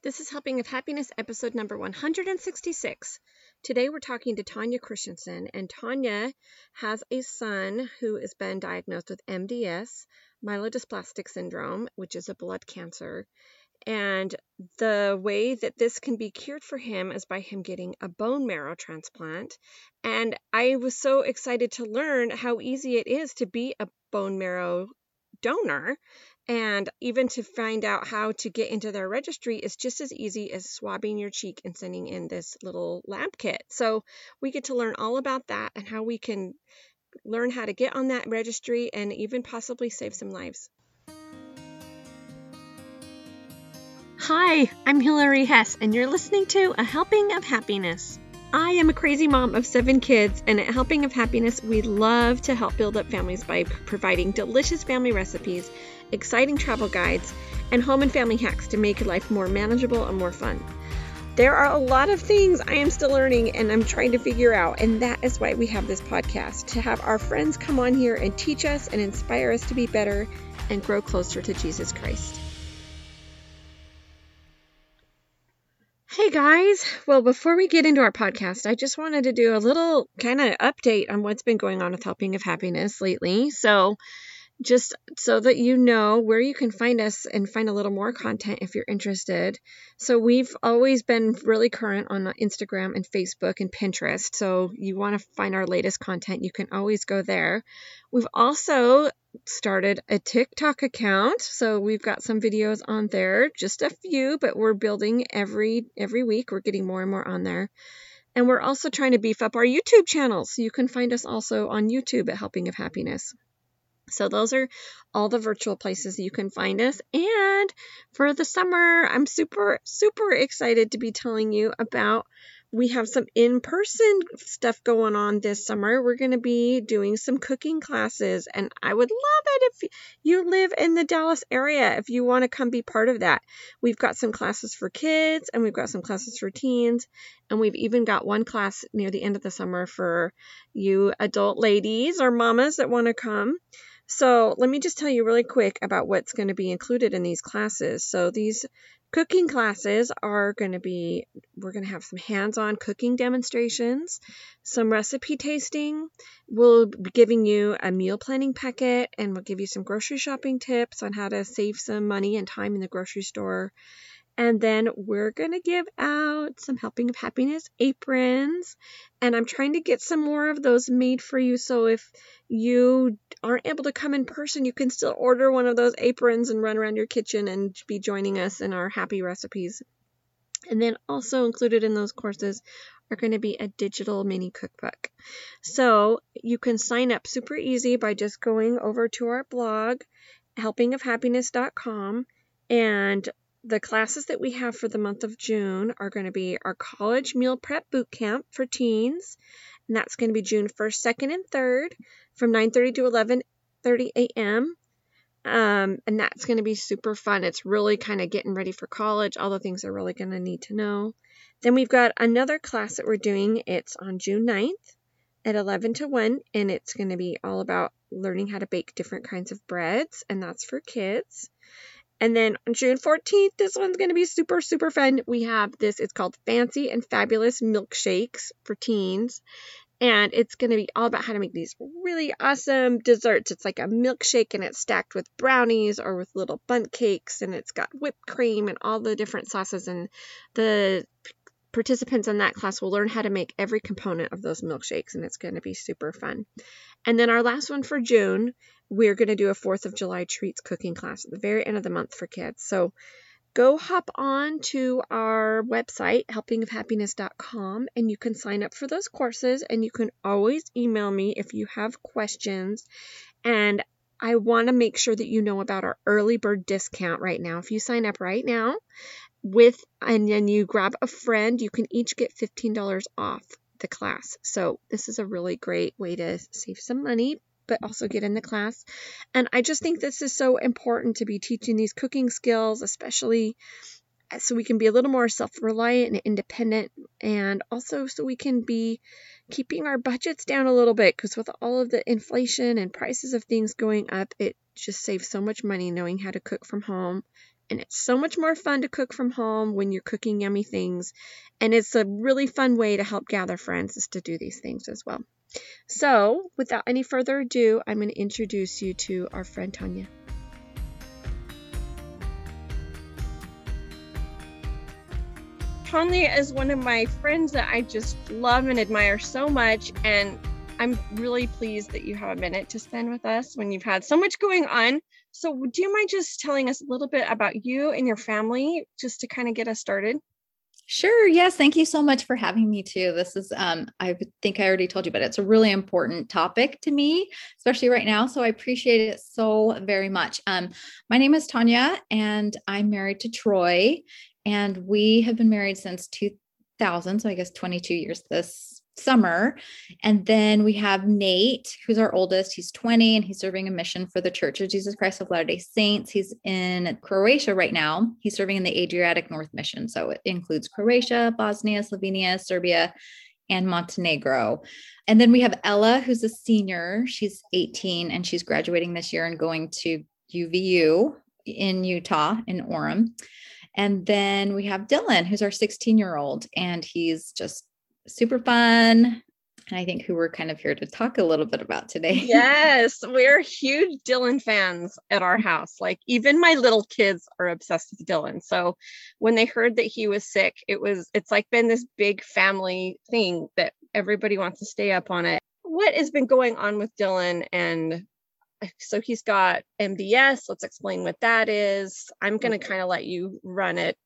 This is Helping of Happiness, episode number 166. Today we're talking to Tanya Christensen, and Tanya has a son who has been diagnosed with MDS, myelodysplastic syndrome, which is a blood cancer. And the way that this can be cured for him is by him getting a bone marrow transplant. And I was so excited to learn how easy it is to be a bone marrow donor and even to find out how to get into their registry is just as easy as swabbing your cheek and sending in this little lab kit. So we get to learn all about that and how we can learn how to get on that registry and even possibly save some lives. Hi, I'm Hilary Hess, and you're listening to A Helping of Happiness. I am a crazy mom of seven kids, and at Helping of Happiness, we love to help build up families by providing delicious family recipes, exciting travel guides, and home and family hacks to make life more manageable and more fun. There are a lot of things I am still learning and I'm trying to figure out, and that is why we have this podcast to have our friends come on here and teach us and inspire us to be better and grow closer to Jesus Christ. Hey guys! Well, before we get into our podcast, I just wanted to do a little kind of update on what's been going on with Helping of Happiness lately. So, just so that you know where you can find us and find a little more content if you're interested. So, we've always been really current on Instagram and Facebook and Pinterest. So, you want to find our latest content, you can always go there. We've also started a TikTok account, so we've got some videos on there, just a few, but we're building every every week. We're getting more and more on there. And we're also trying to beef up our YouTube channel. So you can find us also on YouTube at Helping of Happiness. So those are all the virtual places you can find us. And for the summer, I'm super, super excited to be telling you about we have some in person stuff going on this summer. We're going to be doing some cooking classes, and I would love it if you live in the Dallas area, if you want to come be part of that. We've got some classes for kids, and we've got some classes for teens, and we've even got one class near the end of the summer for you adult ladies or mamas that want to come. So, let me just tell you really quick about what's going to be included in these classes. So, these cooking classes are going to be we're going to have some hands-on cooking demonstrations, some recipe tasting. We'll be giving you a meal planning packet and we'll give you some grocery shopping tips on how to save some money and time in the grocery store. And then we're going to give out some Helping of Happiness aprons. And I'm trying to get some more of those made for you. So if you aren't able to come in person, you can still order one of those aprons and run around your kitchen and be joining us in our happy recipes. And then also included in those courses are going to be a digital mini cookbook. So you can sign up super easy by just going over to our blog, helpingofhappiness.com, and the classes that we have for the month of June are going to be our college meal prep boot camp for teens, and that's going to be June 1st, 2nd, and 3rd from 9:30 to 11:30 a.m. Um, and that's going to be super fun. It's really kind of getting ready for college, all the things they're really going to need to know. Then we've got another class that we're doing. It's on June 9th at 11 to 1, and it's going to be all about learning how to bake different kinds of breads, and that's for kids. And then on June 14th, this one's going to be super, super fun. We have this, it's called Fancy and Fabulous Milkshakes for teens. And it's going to be all about how to make these really awesome desserts. It's like a milkshake and it's stacked with brownies or with little bundt cakes and it's got whipped cream and all the different sauces. And the participants in that class will learn how to make every component of those milkshakes and it's going to be super fun. And then our last one for June we're going to do a 4th of July treats cooking class at the very end of the month for kids. So go hop on to our website, helpingofhappiness.com, and you can sign up for those courses. And you can always email me if you have questions. And I want to make sure that you know about our early bird discount right now. If you sign up right now with and then you grab a friend, you can each get $15 off the class. So this is a really great way to save some money but also get in the class. And I just think this is so important to be teaching these cooking skills, especially uh, so we can be a little more self reliant and independent, and also so we can be keeping our budgets down a little bit because with all of the inflation and prices of things going up, it just saves so much money knowing how to cook from home And it's so much more fun to cook from home when you're cooking yummy things. And it's a really fun way to help gather friends is to do these things as well. So, without any further ado, I'm going to introduce you to our friend Tanya. Tanya is one of my friends that I just love and admire so much. And I'm really pleased that you have a minute to spend with us when you've had so much going on. So, do you mind just telling us a little bit about you and your family just to kind of get us started? Sure. Yes. Thank you so much for having me too. This is, um, I think I already told you, but it's a really important topic to me, especially right now. So I appreciate it so very much. Um, my name is Tanya and I'm married to Troy and we have been married since 2000. So I guess 22 years this summer. And then we have Nate, who's our oldest. He's 20 and he's serving a mission for the Church of Jesus Christ of Latter day Saints. He's in Croatia right now. He's serving in the Adriatic North Mission. So it includes Croatia, Bosnia, Slovenia, Serbia, and Montenegro. And then we have Ella, who's a senior. She's 18 and she's graduating this year and going to UVU in Utah, in Orem. And then we have Dylan, who's our 16 year old, and he's just super fun. And I think who we're kind of here to talk a little bit about today. yes, we're huge Dylan fans at our house. Like even my little kids are obsessed with Dylan. So when they heard that he was sick, it was it's like been this big family thing that everybody wants to stay up on it. What has been going on with Dylan and so he's got MDS. Let's explain what that is. I'm going to mm-hmm. kind of let you run it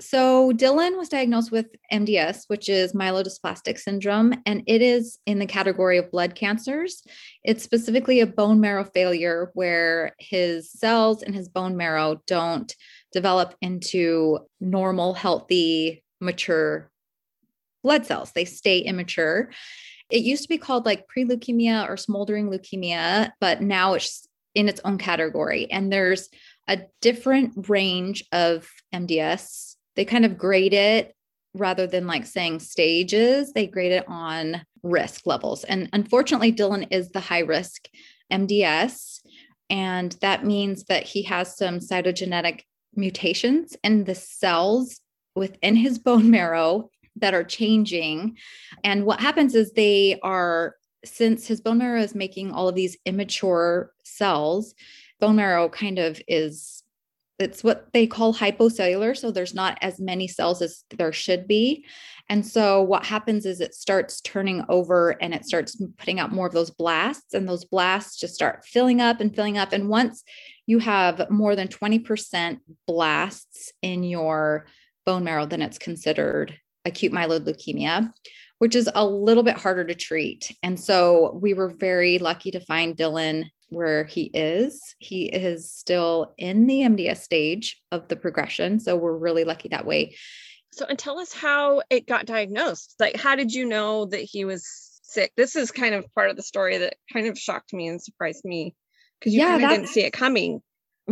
so Dylan was diagnosed with MDS, which is myelodysplastic syndrome, and it is in the category of blood cancers. It's specifically a bone marrow failure where his cells in his bone marrow don't develop into normal, healthy, mature blood cells. They stay immature. It used to be called like pre-leukemia or smoldering leukemia, but now it's in its own category. And there's a different range of MDS they kind of grade it rather than like saying stages, they grade it on risk levels. And unfortunately, Dylan is the high risk MDS. And that means that he has some cytogenetic mutations in the cells within his bone marrow that are changing. And what happens is they are, since his bone marrow is making all of these immature cells, bone marrow kind of is it's what they call hypocellular. So there's not as many cells as there should be. And so what happens is it starts turning over and it starts putting out more of those blasts, and those blasts just start filling up and filling up. And once you have more than 20% blasts in your bone marrow, then it's considered acute myeloid leukemia, which is a little bit harder to treat. And so we were very lucky to find Dylan where he is. He is still in the MDS stage of the progression. So we're really lucky that way. So, and tell us how it got diagnosed. Like, how did you know that he was sick? This is kind of part of the story that kind of shocked me and surprised me because you yeah, kind of didn't see it coming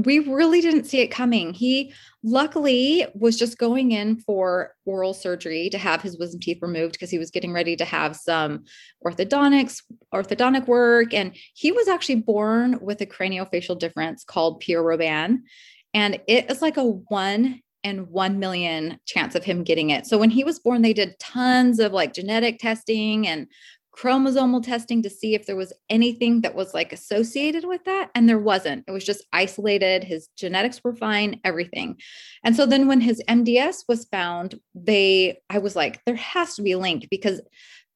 we really didn't see it coming. He luckily was just going in for oral surgery to have his wisdom teeth removed because he was getting ready to have some orthodontics, orthodontic work. And he was actually born with a craniofacial difference called Pierre Robin. And it is like a one and 1 million chance of him getting it. So when he was born, they did tons of like genetic testing and chromosomal testing to see if there was anything that was like associated with that. And there wasn't. It was just isolated. His genetics were fine, everything. And so then when his MDS was found, they, I was like, there has to be a link because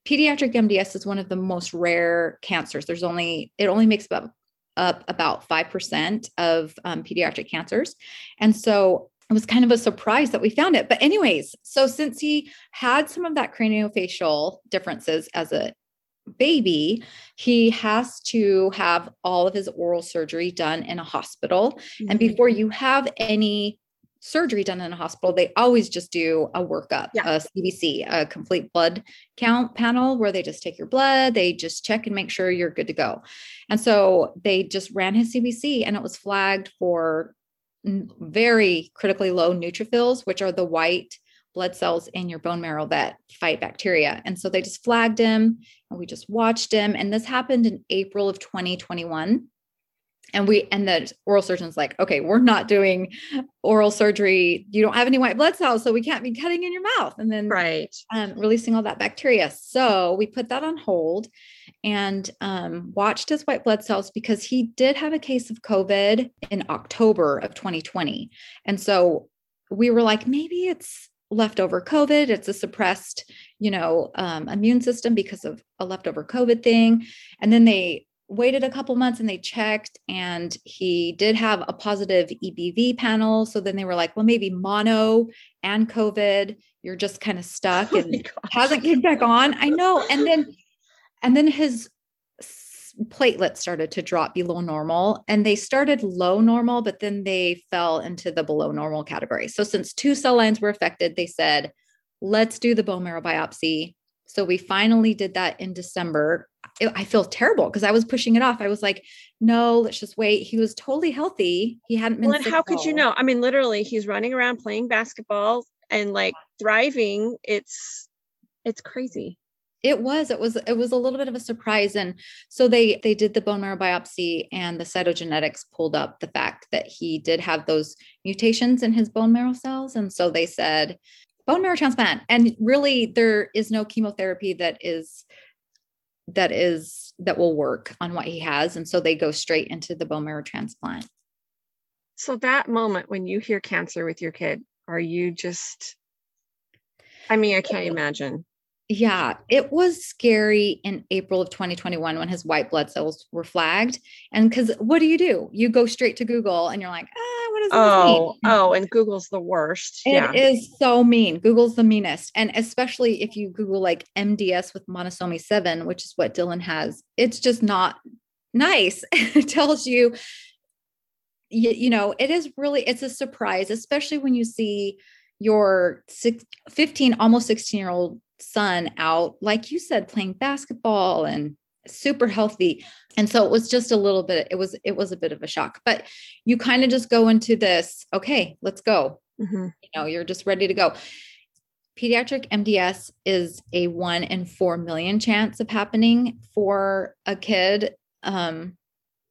pediatric MDS is one of the most rare cancers. There's only, it only makes up, up about 5% of um, pediatric cancers. And so it was kind of a surprise that we found it. But, anyways, so since he had some of that craniofacial differences as a baby, he has to have all of his oral surgery done in a hospital. Mm-hmm. And before you have any surgery done in a hospital, they always just do a workup, yeah. a CBC, a complete blood count panel where they just take your blood, they just check and make sure you're good to go. And so they just ran his CBC and it was flagged for very critically low neutrophils, which are the white blood cells in your bone marrow that fight bacteria. And so they just flagged him and we just watched him. And this happened in April of 2021. and we and the oral surgeon's like okay we're not doing oral surgery you don't have any white blood cells so we can't be cutting in your mouth and then right um, releasing all that bacteria so we put that on hold and um, watched his white blood cells because he did have a case of covid in october of 2020 and so we were like maybe it's leftover covid it's a suppressed you know um, immune system because of a leftover covid thing and then they waited a couple months and they checked and he did have a positive EBV panel. So then they were like, well, maybe mono and COVID, you're just kind of stuck oh and hasn't came back on. I know. And then, and then his platelets started to drop below normal and they started low normal, but then they fell into the below normal category. So since two cell lines were affected, they said, let's do the bone marrow biopsy. So we finally did that in December I feel terrible because I was pushing it off. I was like, no, let's just wait. He was totally healthy. He hadn't been. Well, and how could you know? I mean, literally, he's running around playing basketball and like thriving. It's it's crazy. It was. It was. It was a little bit of a surprise, and so they they did the bone marrow biopsy, and the cytogenetics pulled up the fact that he did have those mutations in his bone marrow cells, and so they said bone marrow transplant. And really, there is no chemotherapy that is that is that will work on what he has and so they go straight into the bone marrow transplant so that moment when you hear cancer with your kid are you just i mean i can't imagine yeah, it was scary in April of 2021 when his white blood cells were flagged. And because what do you do? You go straight to Google and you're like, ah, what does this oh, mean? Oh, and Google's the worst. It yeah. is so mean. Google's the meanest. And especially if you Google like MDS with monosomy 7, which is what Dylan has, it's just not nice. it tells you, you, you know, it is really, it's a surprise, especially when you see your six, 15, almost 16 year old son out, like you said, playing basketball and super healthy. And so it was just a little bit, it was, it was a bit of a shock, but you kind of just go into this, okay, let's go. Mm-hmm. You know, you're just ready to go. Pediatric MDS is a one in four million chance of happening for a kid. Um,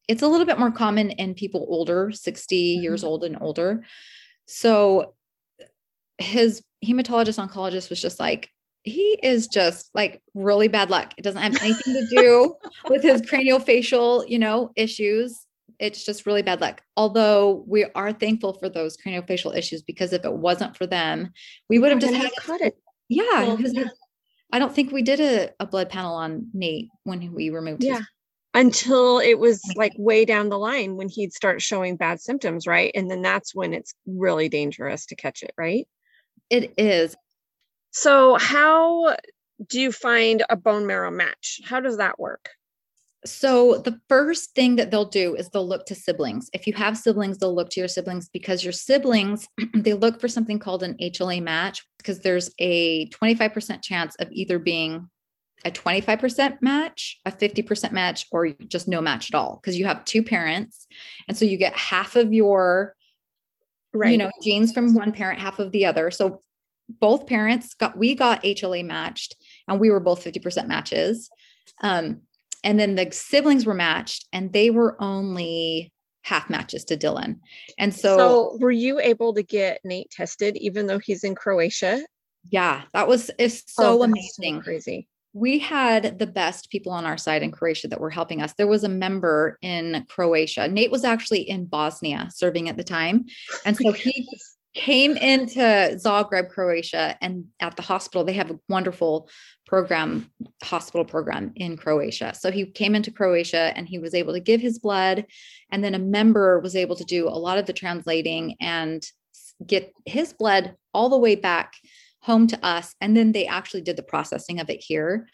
it's a little bit more common in people older, 60 mm-hmm. years old and older. So his hematologist oncologist was just like, he is just like really bad luck. It doesn't have anything to do with his craniofacial, you know, issues. It's just really bad luck. Although we are thankful for those craniofacial issues because if it wasn't for them, we would have just had cut it. Yeah, well, yeah. I don't think we did a, a blood panel on Nate when we removed yeah. His- until it was like way down the line when he'd start showing bad symptoms, right? And then that's when it's really dangerous to catch it, right? It is. So, how do you find a bone marrow match? How does that work? So, the first thing that they'll do is they'll look to siblings. If you have siblings, they'll look to your siblings because your siblings, they look for something called an HLA match because there's a 25% chance of either being a 25% match, a 50% match, or just no match at all because you have two parents. And so you get half of your right. you know, genes from one parent, half of the other. So both parents got we got HLA matched and we were both 50% matches. Um, and then the siblings were matched and they were only half matches to Dylan. And so, so were you able to get Nate tested even though he's in Croatia? Yeah, that was it's so oh, amazing. So crazy. We had the best people on our side in Croatia that were helping us. There was a member in Croatia. Nate was actually in Bosnia serving at the time. And so he came into Zagreb, Croatia, and at the hospital, they have a wonderful program, hospital program in Croatia. So he came into Croatia and he was able to give his blood. And then a member was able to do a lot of the translating and get his blood all the way back home to us. And then they actually did the processing of it here.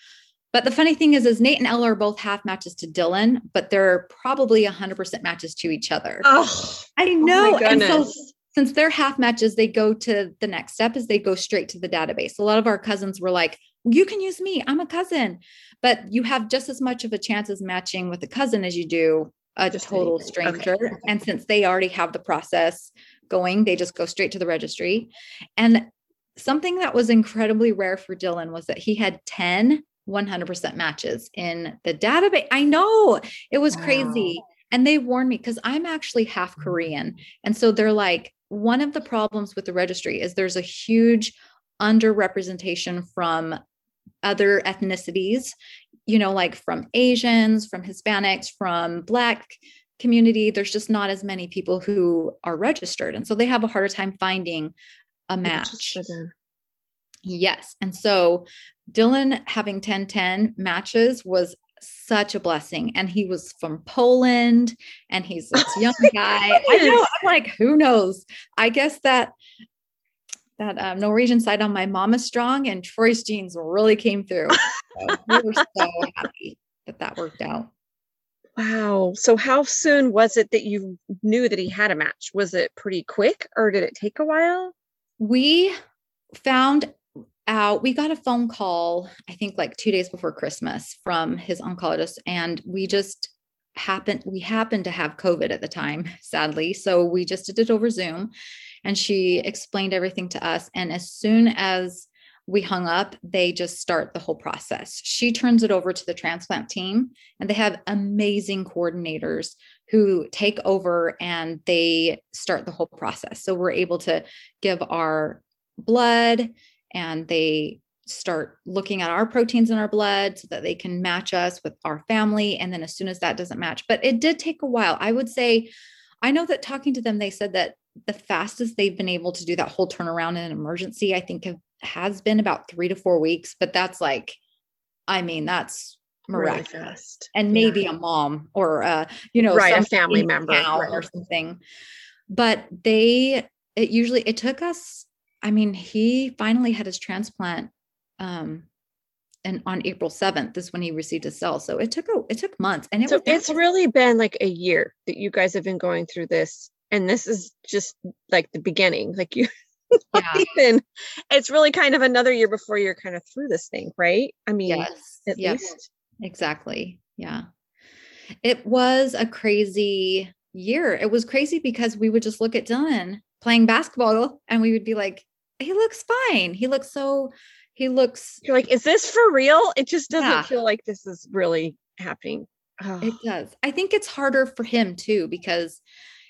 But the funny thing is, is Nate and Ella are both half matches to Dylan, but they're probably 100% matches to each other. Oh, I know. Oh and so since they're half matches, they go to the next step is they go straight to the database. A lot of our cousins were like, you can use me, I'm a cousin. But you have just as much of a chance as matching with a cousin as you do a just total stranger. Okay. And since they already have the process going, they just go straight to the registry. And something that was incredibly rare for Dylan was that he had 10 100% matches in the database. I know it was wow. crazy. And they warned me because I'm actually half Korean. And so they're like, one of the problems with the registry is there's a huge underrepresentation from other ethnicities, you know, like from Asians, from Hispanics, from Black community. There's just not as many people who are registered. And so they have a harder time finding a match. Yes. And so Dylan having 1010 matches was such a blessing. And he was from Poland and he's this young guy. I know. I'm like, who knows? I guess that that um, Norwegian side on my mama strong and Troy's genes really came through. So we were so happy that that worked out. Wow. So how soon was it that you knew that he had a match? Was it pretty quick or did it take a while? We found out we got a phone call i think like two days before christmas from his oncologist and we just happened we happened to have covid at the time sadly so we just did it over zoom and she explained everything to us and as soon as we hung up they just start the whole process. She turns it over to the transplant team and they have amazing coordinators who take over and they start the whole process. So we're able to give our blood and they start looking at our proteins in our blood so that they can match us with our family. And then as soon as that doesn't match, but it did take a while. I would say, I know that talking to them, they said that the fastest they've been able to do that whole turnaround in an emergency, I think have, has been about three to four weeks. But that's like, I mean, that's miraculous. Really and maybe yeah. a mom or uh, you know, right, a family member right. or something. But they it usually it took us I mean, he finally had his transplant um and on April 7th is when he received his cell. So it took a, it took months. And it so it's really been like a year that you guys have been going through this. And this is just like the beginning. Like you yeah. even it's really kind of another year before you're kind of through this thing, right? I mean, yes, at yes, least. Exactly. Yeah. It was a crazy year. It was crazy because we would just look at Dylan playing basketball and we would be like, he looks fine. He looks so, he looks. You're like, is this for real? It just doesn't yeah. feel like this is really happening. Oh. It does. I think it's harder for him too because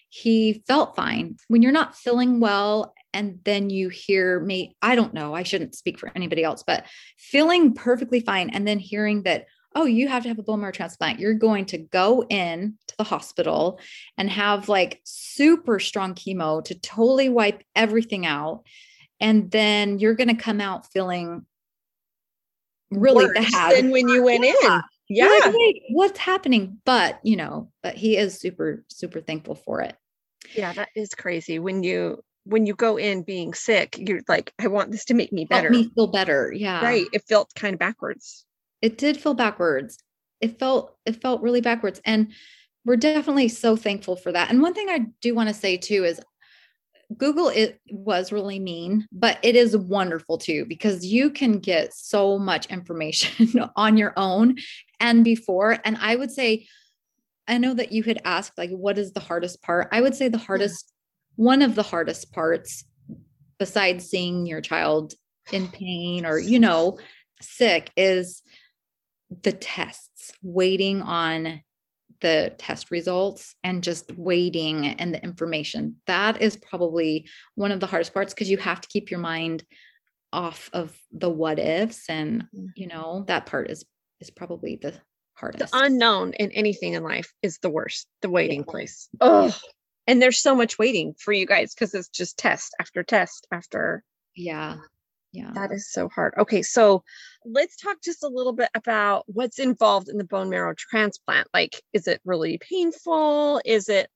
he felt fine. When you're not feeling well and then you hear me, I don't know, I shouldn't speak for anybody else, but feeling perfectly fine and then hearing that, oh, you have to have a bone marrow transplant. You're going to go in to the hospital and have like super strong chemo to totally wipe everything out. And then you're going to come out feeling really Worse bad than when you went yeah. in. Yeah. Like, Wait, what's happening? But, you know, but he is super, super thankful for it. Yeah, that is crazy. When you when you go in being sick, you're like, I want this to make me better. Help me feel better. Yeah. Right. It felt kind of backwards it did feel backwards. It felt it felt really backwards and we're definitely so thankful for that. And one thing I do want to say too is Google it was really mean, but it is wonderful too because you can get so much information on your own and before and I would say I know that you had asked like what is the hardest part? I would say the hardest one of the hardest parts besides seeing your child in pain or you know sick is the tests, waiting on the test results and just waiting and the information. That is probably one of the hardest parts because you have to keep your mind off of the what ifs and mm-hmm. you know that part is is probably the hardest. The unknown in anything in life is the worst, the waiting yeah. place. Oh. And there's so much waiting for you guys because it's just test after test after yeah yeah that is so hard okay so let's talk just a little bit about what's involved in the bone marrow transplant like is it really painful is it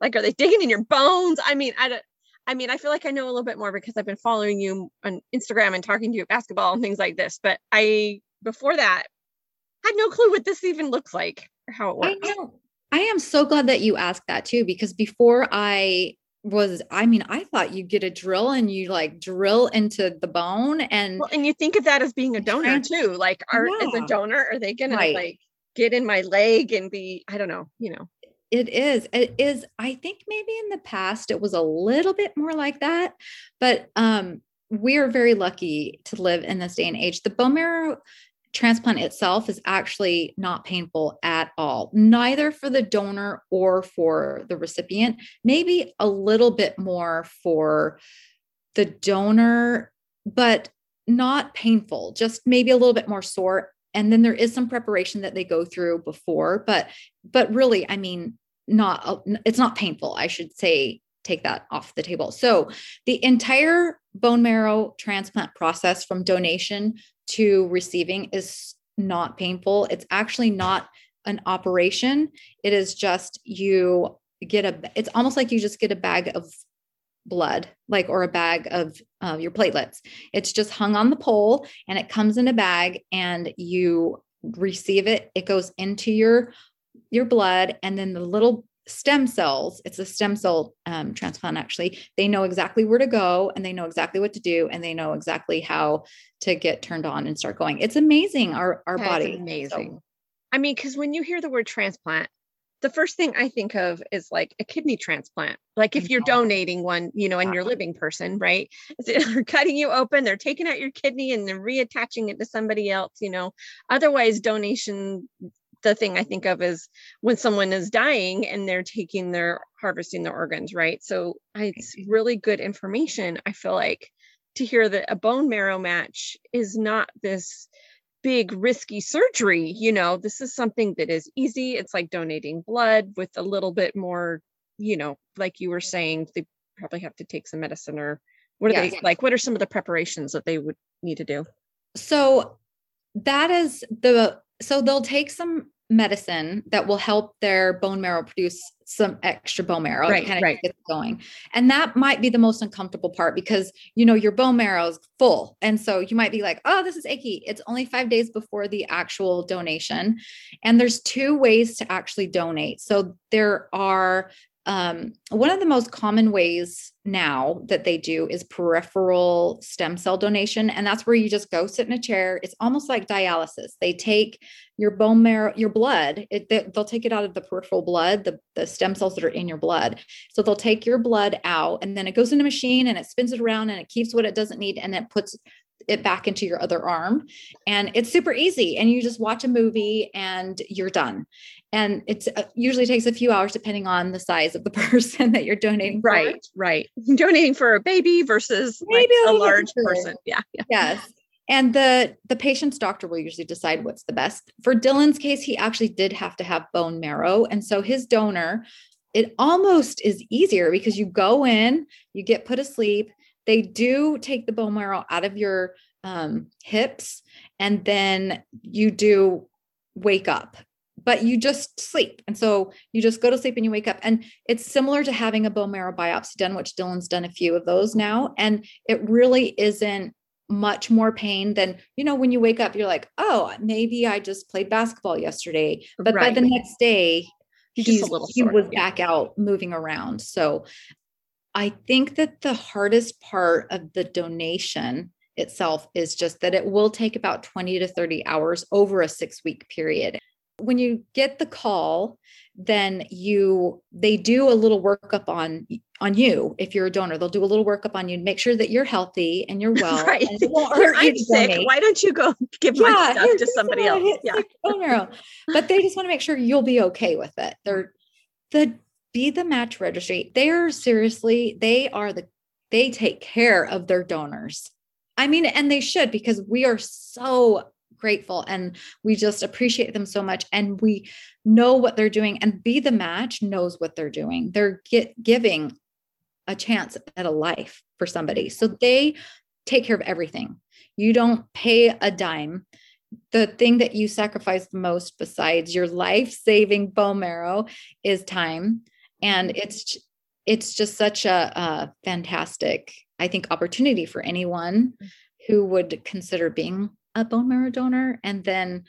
like are they digging in your bones i mean i don't I mean, I feel like I know a little bit more because I've been following you on Instagram and talking to you at basketball and things like this. But I, before that, had no clue what this even looks like or how it works. I know. I am so glad that you asked that too, because before I was i mean i thought you get a drill and you like drill into the bone and well, and you think of that as being a donor too like are yeah. as a donor are they gonna right. like get in my leg and be i don't know you know it is it is i think maybe in the past it was a little bit more like that but um we are very lucky to live in this day and age the bone marrow transplant itself is actually not painful at all, neither for the donor or for the recipient. Maybe a little bit more for the donor, but not painful, just maybe a little bit more sore. And then there is some preparation that they go through before, but but really, I mean, not it's not painful. I should say take that off the table. So the entire bone marrow transplant process from donation to receiving is not painful. It's actually not an operation. It is just you get a, it's almost like you just get a bag of blood, like, or a bag of uh, your platelets. It's just hung on the pole and it comes in a bag and you receive it. It goes into your, your blood and then the little stem cells it's a stem cell um, transplant actually. They know exactly where to go and they know exactly what to do and they know exactly how to get turned on and start going. It's amazing our our That's body. Amazing. So. i mean because when you hear the word transplant the first thing i think of is like a kidney transplant. Like if you're donating one you know and you're living person right? They're cutting you open they're taking out your kidney and they're reattaching it to somebody else you know? Otherwise donation the thing I think of is when someone is dying and they're taking their harvesting their organs, right? So it's mm-hmm. really good information. I feel like to hear that a bone marrow match is not this big risky surgery. You know, this is something that is easy. It's like donating blood with a little bit more, you know, like you were saying, they probably have to take some medicine or what are they like? What are some of the preparations that they would need to do? So that is the so they'll take some medicine that will help their bone marrow produce some extra bone marrow right, kind of right. get going. And that might be the most uncomfortable part because you know your bone marrow is full. And so you might be like, oh, this is achy. It's only five days before the actual donation. And there's two ways to actually donate. So there are um, one of the most common ways now that they do is peripheral stem cell donation. And that's where you just go sit in a chair. It's almost like dialysis. They take your bone marrow, your blood, it, they, will take it out of the peripheral blood, the, the stem cells that are in your blood. So they'll take your blood out and then it goes in a machine and it spins it around and it keeps what it doesn't need and it puts it back into your other arm. And it's super easy. And you just watch a movie and you're done. And it uh, usually takes a few hours depending on the size of the person that you're donating. Right, for. right. Donating for a baby versus like a, a large person. Yeah, yeah. Yes. And the the patient's doctor will usually decide what's the best. For Dylan's case, he actually did have to have bone marrow. And so his donor, it almost is easier because you go in, you get put asleep, they do take the bone marrow out of your um, hips and then you do wake up but you just sleep. And so you just go to sleep and you wake up. And it's similar to having a bone marrow biopsy done which dylan's done a few of those now. And it really isn't much more pain than you know when you wake up you're like oh maybe i just played basketball yesterday. But right. by the next day he's, he was back out moving around. So I think that the hardest part of the donation itself is just that it will take about 20 to 30 hours over a six week period. When you get the call, then you they do a little workup on on you if you're a donor. They'll do a little workup on you, make sure that you're healthy and you're well. right. I'm sick. Why don't you go give yeah, my stuff to somebody else? Yeah. Donor. but they just want to make sure you'll be okay with it. They're the be the match registry. They are seriously, they are the, they take care of their donors. I mean, and they should because we are so grateful and we just appreciate them so much and we know what they're doing. And be the match knows what they're doing. They're get, giving a chance at a life for somebody. So they take care of everything. You don't pay a dime. The thing that you sacrifice the most besides your life-saving bone marrow is time and mm-hmm. it's it's just such a, a fantastic i think opportunity for anyone mm. who would consider being a bone marrow donor. And then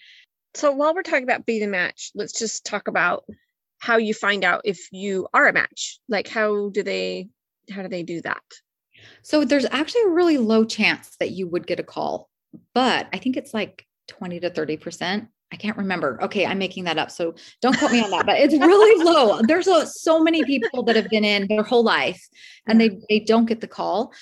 so while we're talking about being a match let's just talk about how you find out if you are a match. Like how do they how do they do that? So there's actually a really low chance that you would get a call but i think it's like 20 to 30 percent I can't remember. Okay, I'm making that up. So don't quote me on that, but it's really low. There's a, so many people that have been in their whole life and they they don't get the call.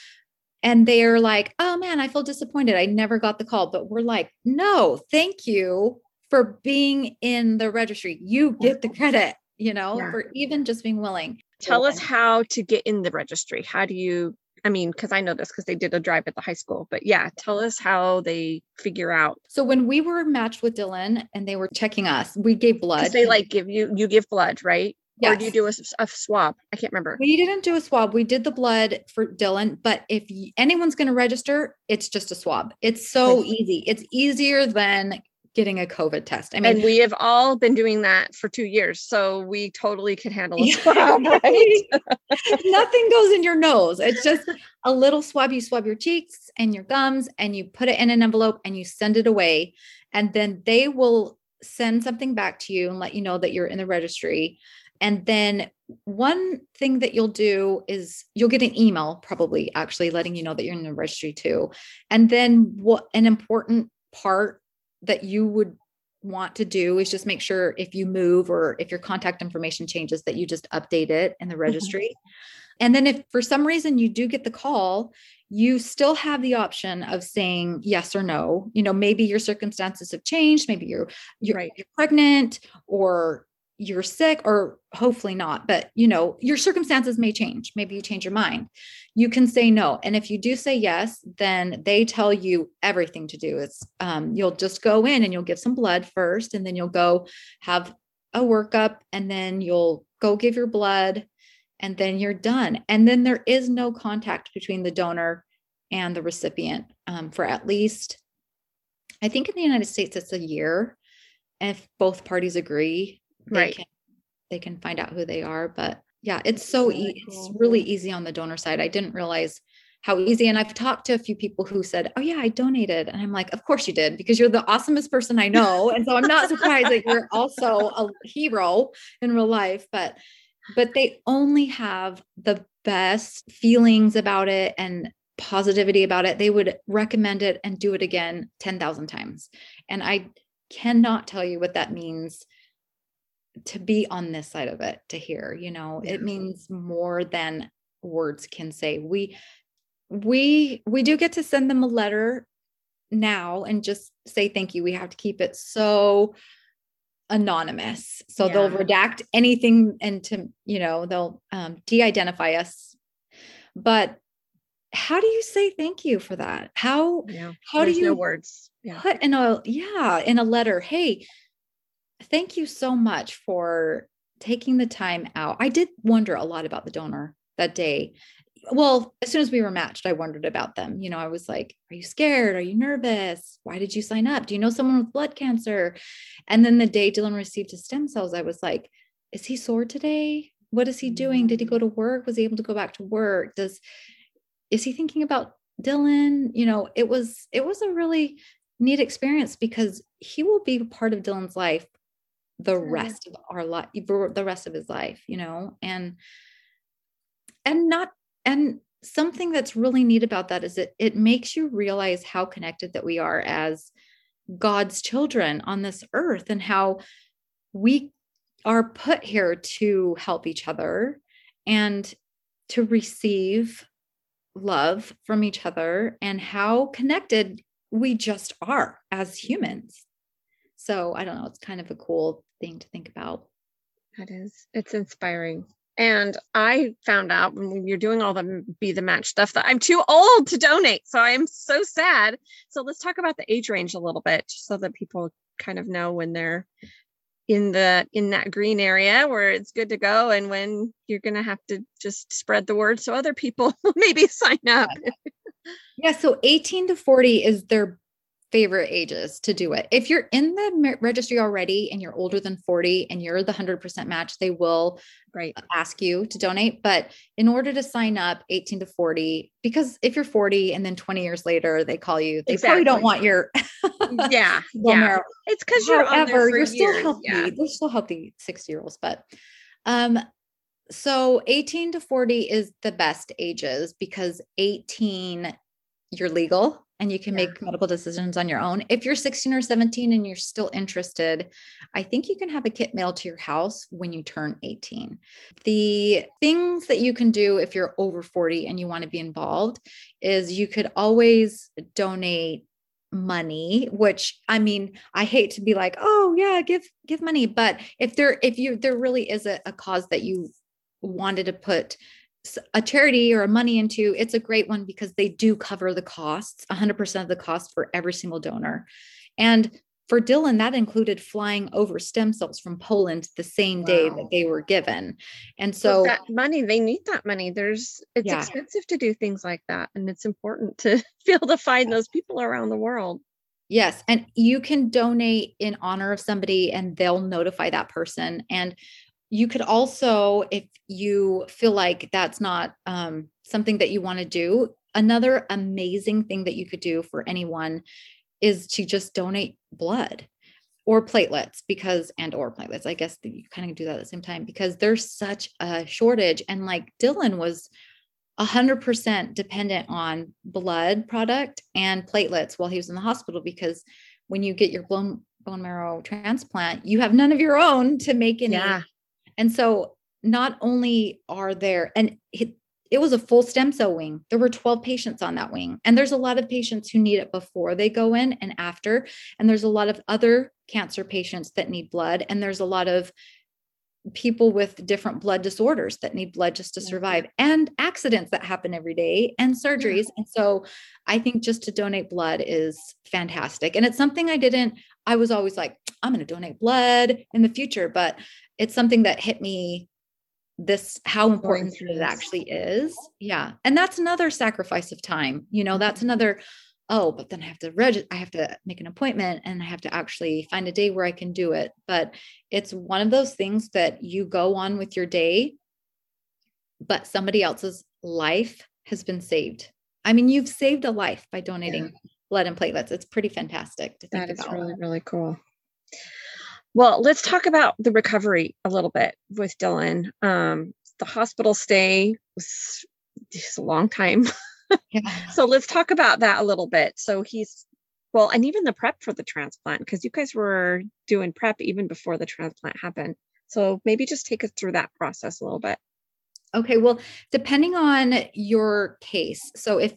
and they're like, oh man, I feel disappointed. I never got the call. But we're like, no, thank you for being in the registry. You get the credit, you know, yeah. for even just being willing. Tell us how to get in the registry. How do you, I mean, because I know this because they did a drive at the high school, but yeah, tell us how they figure out. So when we were matched with Dylan and they were checking us, we gave blood. They like give you, you give blood, right? Yes. Or do you do a, a, swab? I can't remember. We didn't do a swab. We did the blood for Dylan, but if anyone's going to register, it's just a swab. It's so easy. It's easier than getting a COVID test. I mean, and we have all been doing that for two years, so we totally could handle a swab, right? Nothing goes in your nose. It's just a little swab. You swab your cheeks and your gums, and you put it in an envelope and you send it away, and then they will send something back to you and let you know that you're in the registry. And then one thing that you'll do is you'll get an email, probably actually letting you know that you're in the registry too. And then what an important part that you would want to do is just make sure if you move or if your contact information changes that you just update it in the mm-hmm. registry. Mm-hmm. And then if for some reason you do get the call, you still have the option of saying yes or no. You know, maybe your circumstances have changed, maybe you're you're, right. you're pregnant or you're sick or hopefully not but you know your circumstances may change. Maybe you change your mind. You can say no. And if you do say yes then they tell you everything to do. It's um, you'll just go in and you'll give some blood first and then you'll go have a workup and then you'll go give your blood and then you're done. And then there is no contact between the donor and the recipient um, for at least i think in the united states it's a year if both parties agree they right. can they can find out who they are. But yeah, it's so e- it's really easy on the donor side. I didn't realize how easy. And I've talked to a few people who said, Oh, yeah, I donated. And I'm like, Of course you did, because you're the awesomest person I know. And so I'm not surprised that you're also a hero in real life. But but they only have the best feelings about it and positivity about it. They would recommend it and do it again 10,000 times. And I cannot tell you what that means to be on this side of it to hear you know yeah. it means more than words can say we we we do get to send them a letter now and just say thank you we have to keep it so anonymous so yeah. they'll redact anything and to you know they'll um, de-identify us but how do you say thank you for that how yeah. how There's do you no words yeah. put in a yeah in a letter hey thank you so much for taking the time out. I did wonder a lot about the donor that day. Well, as soon as we were matched, I wondered about them. You know, I was like, Are you scared? Are you nervous? Why did you sign up? Do you know someone with blood cancer? And then the day Dylan received his stem cells, I was like, Is he sore today? What is he doing? Did he go to work? Was he able to go back to work? Does is he thinking about Dylan? You know, it was it was a really neat experience because he will be part of Dylan's life the mm-hmm. rest of our life the rest of his life you know and and not and something that's really neat about that is it it makes you realize how connected that we are as God's children on this earth and how we are put here to help each other and to receive love from each other and how connected we just are as humans. So I don't know, it's kind of a cool thing to think about. That is, it's inspiring. And I found out when you're doing all the be the match stuff that I'm too old to donate. So I am so sad. So let's talk about the age range a little bit so that people kind of know when they're in the in that green area where it's good to go and when you're going to have to just spread the word so other people maybe sign up. yeah, so 18 to 40 is their favorite ages to do it. If you're in the registry already and you're older than 40 and you're the 100% match, they will right. ask you to donate. But in order to sign up 18 to 40, because if you're 40 and then 20 years later they call you, they exactly. probably don't want your yeah, yeah. It's because you're However, you're years. still healthy. Yeah. They're still healthy 60 year olds, but um so 18 to 40 is the best ages because 18 you're legal and you can Yeah. make medical decisions on your own. If you're 16 or 17 and you're still interested, I think you can have a kit mailed to your house when you turn 18. The things that you can do if you're over 40 and you want to be involved is you could always donate money which i mean i hate to be like oh yeah give give money but if there if you there really is a, a cause that you wanted to put a charity or a money into it's a great one because they do cover the costs 100% of the cost for every single donor and for dylan that included flying over stem cells from poland the same day that they were given and So so that money, they need that money. There's it's Yeah. expensive to do things like that. And it's important to be able to find those people around the world. Yes. And you can donate in honor of somebody and they'll notify that person. And you could also, if you feel like that's not um, something that you want to do, another amazing thing that you could do for anyone is to just donate blood or platelets because and or platelets i guess you kind of do that at the same time because there's such a shortage and like dylan was 100% dependent on blood product and platelets while he was in the hospital because when you get your bone bone marrow transplant you have none of your own to make any Yeah. And so not only are there and it, it was a full stem cell wing. There were 12 patients on that wing and there's a lot of patients who need it before they go in and after and there's a lot of other cancer patients that need blood and there's a lot of people with different blood disorders that need blood just to survive and accidents that happen every day and surgeries. And so i think just to donate blood is fantastic. And it's something i didn't i was always like i'm going to donate blood in the future but it's something that hit me this how important it actually is. Yeah. And that's another sacrifice of time. You know that's another oh but then i have to reg i have to make an appointment and i have to actually find a day where i can do it but it's one of those things that you go on with your day but somebody else's life has been saved i mean you've saved a life by donating blood and platelets it's pretty fantastic to think That is about really, really cool. Well, let's talk about the recovery a little bit with Dylan. Um, the hospital stay was just a long time. yeah. So let's talk about that a little bit. So he's well, and even the prep for the transplant, because you guys were doing prep even before the transplant happened. So maybe just take us through that process a little bit. Okay, well, depending on your case, so if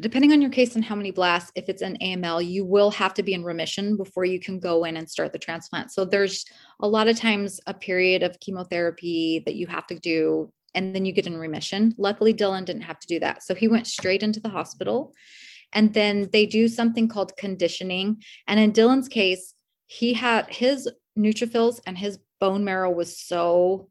depending on your case and how many blasts, if it's an AML, you will have to be in remission before you can go in and start the transplant. So there's a lot of times a period of chemotherapy that you have to do, and then you get in remission. Luckily, Dylan didn't have to do that. So he went straight into the hospital. And then they do something called conditioning. And in Dylan's case, he had his neutrophils and his bone marrow was so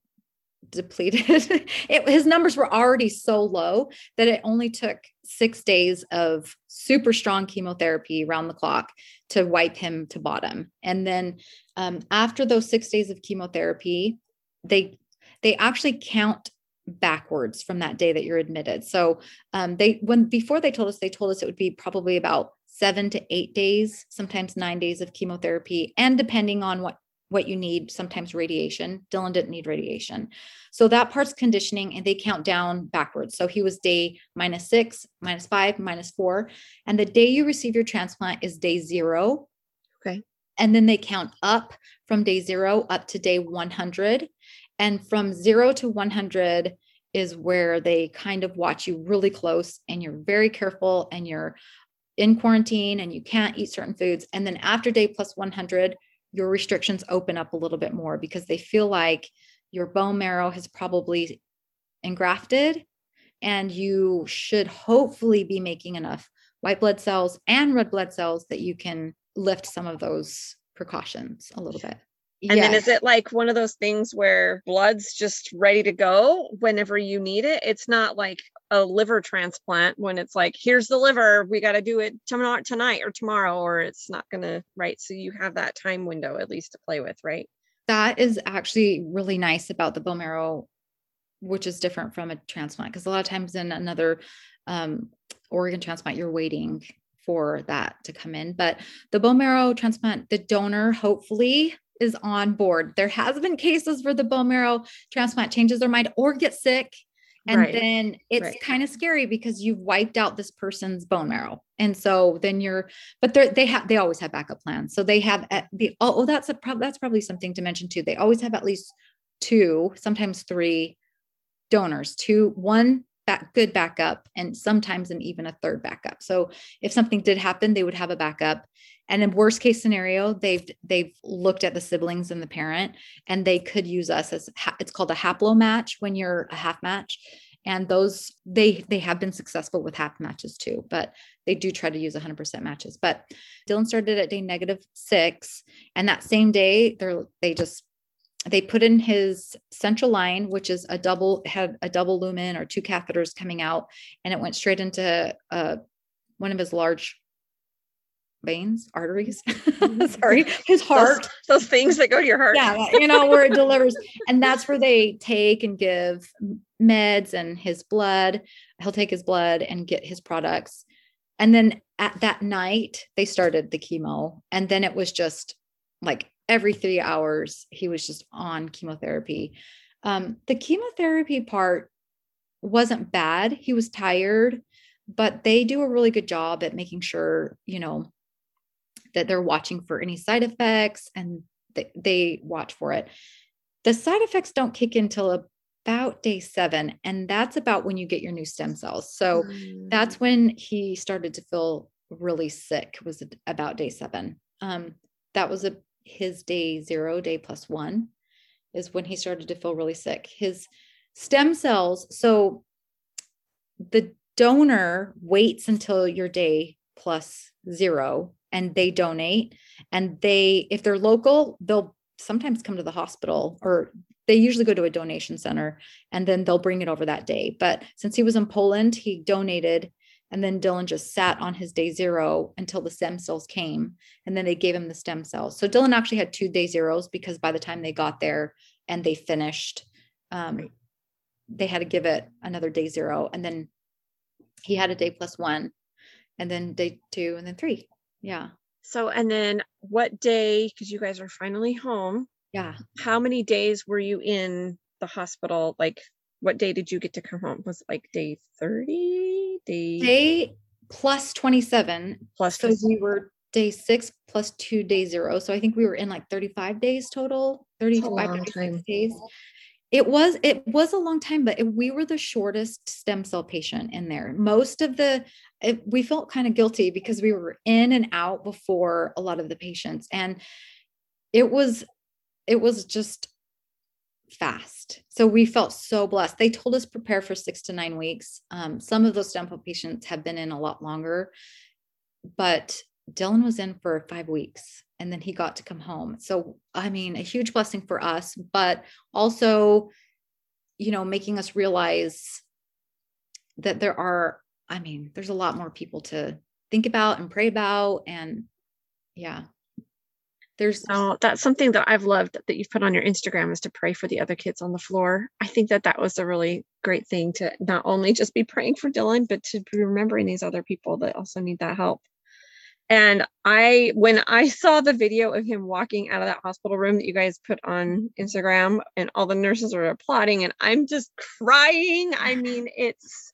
depleted. it, his numbers were already so low that it only took six days of super strong chemotherapy around the clock to wipe him to bottom. And then um, after those six days of chemotherapy, they they actually count backwards from that day that you're admitted. So um, they when before they told us, they told us it would be probably about seven to eight days, sometimes nine days of chemotherapy, and depending on what what you need, sometimes radiation. Dylan didn't need radiation. So that part's conditioning and they count down backwards. So he was day minus six, minus five, minus four. And the day you receive your transplant is day zero. Okay. And then they count up from day zero up to day 100. And from zero to 100 is where they kind of watch you really close and you're very careful and you're in quarantine and you can't eat certain foods. And then after day plus 100, your restrictions open up a little bit more because they feel like your bone marrow has probably engrafted and you should hopefully be making enough white blood cells and red blood cells that you can lift some of those precautions a little bit. And then is it like one of those things where blood's just ready to go whenever you need it? It's not like a liver transplant when it's like, here's the liver, we got to do it tomorrow, tonight or tomorrow, or it's not going to, right? So you have that time window at least to play with, right? that is actually really nice about the bone marrow, which is different from a transplant. Because a lot of times in another um, organ transplant, you're waiting for that to come in. But the bone marrow transplant, the donor hopefully is on board. There has been cases where the bone marrow transplant changes their mind or gets sick. And Right, then it's right. kind of scary because you've wiped out this person's bone marrow And so then you're, but they they have they always have backup plans. So they have at the oh, oh that's a that's probably something to mention too. They always have at least two, sometimes three donors, two one back good backup and sometimes an even a third backup. So if something did happen, they would have a backup. And in worst case scenario, they've they've looked at the siblings and the parent, and they could use us as it's called a haplo match when you're a half match. And those they they have been successful with half matches too, but they do try to use 100% matches. But Dylan started at day negative six, and that same day they're they just they put in his central line, which is a double had a double lumen or two catheters coming out, and it went straight into uh, one of his large veins, arteries. Sorry, his heart. Those, those, things that go to your heart. Yeah, you know where it delivers, and that's where they take and give meds and his blood. He'll take his blood and get his products, and then at that night they started the chemo, and then it was just like every three hours he was just on chemotherapy. Um, the chemotherapy part wasn't bad. He was tired but they do a really good job at making sure you know that they're watching for any side effects and they, they watch for it. The side effects don't kick in until about day seven and that's about when you get your new stem cells. So mm. that's when he started to feel really sick was about day seven. Um, that was a his day zero, day plus one, is when he started to feel really sick. His stem cells, so the donor waits until your day plus zero and they donate. And they, if they're local, they'll sometimes come to the hospital or they usually go to a donation center and then they'll bring it over that day. But since he was in Poland, he donated and then Dylan just sat on his day zero until the stem cells came. And then they gave him the stem cells. So Dylan actually had two day zeros because by the time they got there and they finished, um, right. they had to give it another day zero. And then he had a day plus one, and then day two, and then three. Yeah. So, and then what day, because you guys are finally home. Yeah. How many days were you in the hospital? Like what day did you get to come home? Was it like day 30? Day day plus 27. Plus so we were day six plus two day zero. So I think we were in like 35 days total, 35 days. It was it was a long time, but it, we were the shortest stem cell patient in there. Most of the it, we felt kind of guilty because we were in and out before a lot of the patients, and it was it was just fast. So we felt so blessed. They told us prepare for six to nine weeks. Um, some of those cell patients have been in a lot longer, but Dylan was in for five weeks and then he got to come home. So, I mean, a huge blessing for us, but also, you know, making us realize that there are, I mean, there's a lot more people to think about and pray about. And yeah, there's oh, that's something that I've loved that you've put on your Instagram is to pray for the other kids on the floor. I think that that was a really great thing to not only just be praying for Dylan, but to be remembering these other people that also need that help. And I, when I saw the video of him walking out of that hospital room that you guys put on Instagram, and all the nurses are applauding, and I'm just crying. I mean, it's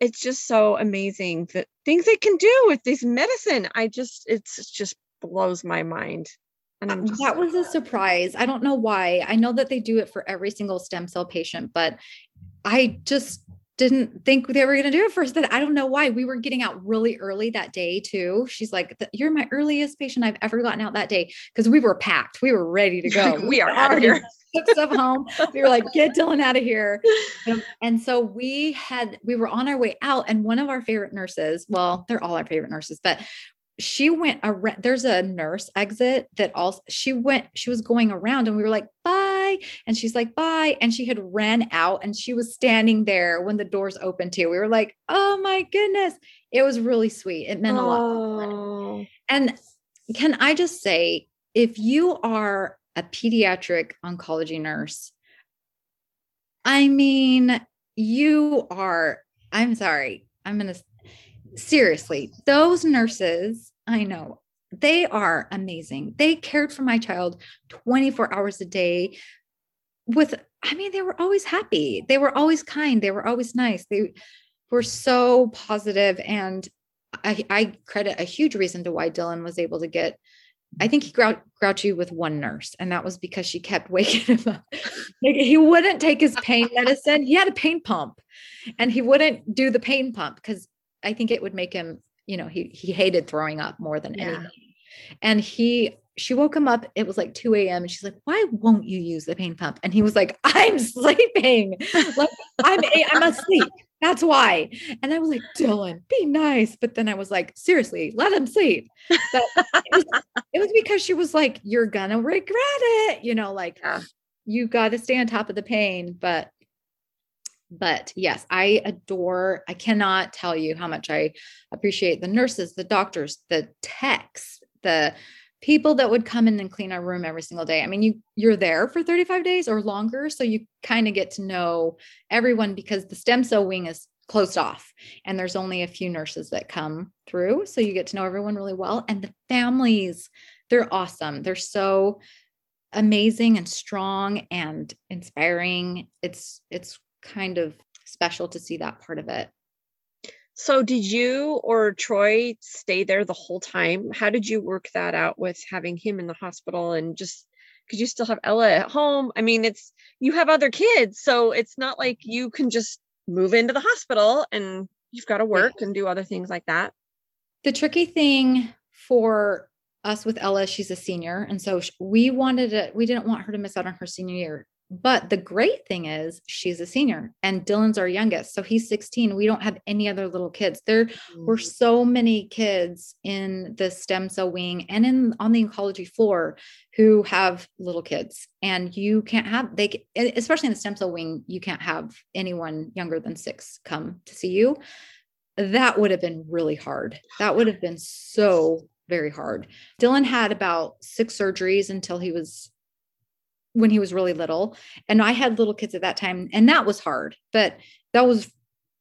it's just so amazing that things they can do with this medicine. I just, it's just blows my mind. And I'm uh, just, that was a surprise. I don't know why. I know that they do it for every single stem cell patient, but I just didn't think they were going to do it first. That I don't know why. We were getting out really early that day too. She's like, "You're my earliest patient I've ever gotten out that day because we were packed. We were ready to go. we are out of here." Took stuff home. We were like, "Get Dylan out of here!" Um, and so we had we were on our way out, and one of our favorite nurses. Well, they're all our favorite nurses, but she went around there's a nurse exit that also she went she was going around and we were like bye and she's like bye and she had ran out and she was standing there when the doors opened too. We were like oh my goodness. It was really sweet. It meant a oh. lot and can i just say if you are a pediatric oncology nurse i mean you are i'm sorry i'm going to seriously, those nurses, I know they are amazing. They cared for my child 24 hours a day with, I mean, they were always happy. They were always kind. They were always nice. They were so positive and I, I credit a huge reason to why Dylan was able to get I think he grou- grouchy with one nurse, and that was because she kept waking him up. he wouldn't take his pain medicine. He had a pain pump, and he wouldn't do the pain pump because I think it would make him, you know, he he hated throwing up more than yeah. anything. And he, she woke him up. It was like 2 a.m. And she's like, why won't you use the pain pump? And he was like, I'm sleeping. like I'm, I'm asleep. That's why. And I was like, Dylan, be nice. But then I was like, seriously, let him sleep. But it, was, it was because she was like, you're gonna regret it. You know, like yeah. you got to stay on top of the pain. But but yes, I adore, I cannot tell you how much I appreciate the nurses, the doctors, the techs, the people that would come in and clean our room every single day. I mean, you you're there for 35 days or longer, so you kind of get to know everyone because the stem cell wing is closed off and there's only a few nurses that come through, so you get to know everyone really well and the families, they're awesome. They're so amazing and strong and inspiring. It's it's kind of special to see that part of it. So, did you or Troy stay there the whole time? How did you work that out with having him in the hospital and just because you still have Ella at home? I mean, it's you have other kids, so it's not like you can just move into the hospital and you've got to work and do other things like that. The tricky thing for us with Ella, she's a senior. And so we wanted to, we didn't want her to miss out on her senior year. But the great thing is she's a senior and Dylan's our youngest. So he's 16. We don't have any other little kids. There mm-hmm. were so many kids in the stem cell wing and in on the oncology floor who have little kids. And you can't have they especially in the stem cell wing, you can't have anyone younger than six come to see you. That would have been really hard. That would have been so very hard. Dylan had about six surgeries until he was when he was really little. And I had little kids at that time, and that was hard, but that was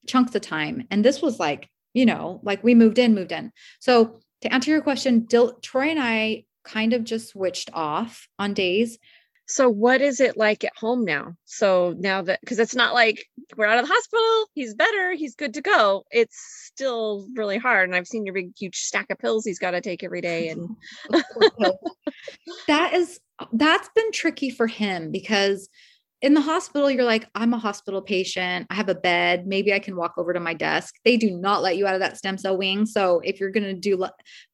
chunks of time. And this was like, you know, like we moved in, moved in. So to answer your question, Dil- Troy and I kind of just switched off on days. So what is it like at home now? So now that because it's not like we're out of the hospital, he's better, he's good to go. It's still really hard. And I've seen your big huge stack of pills he's got to take every day. And that is that's been tricky for him because in the hospital you're like i'm a hospital patient. I have a bed. Maybe i can walk over to my desk. They do not let you out of that stem cell wing. So if you're going to do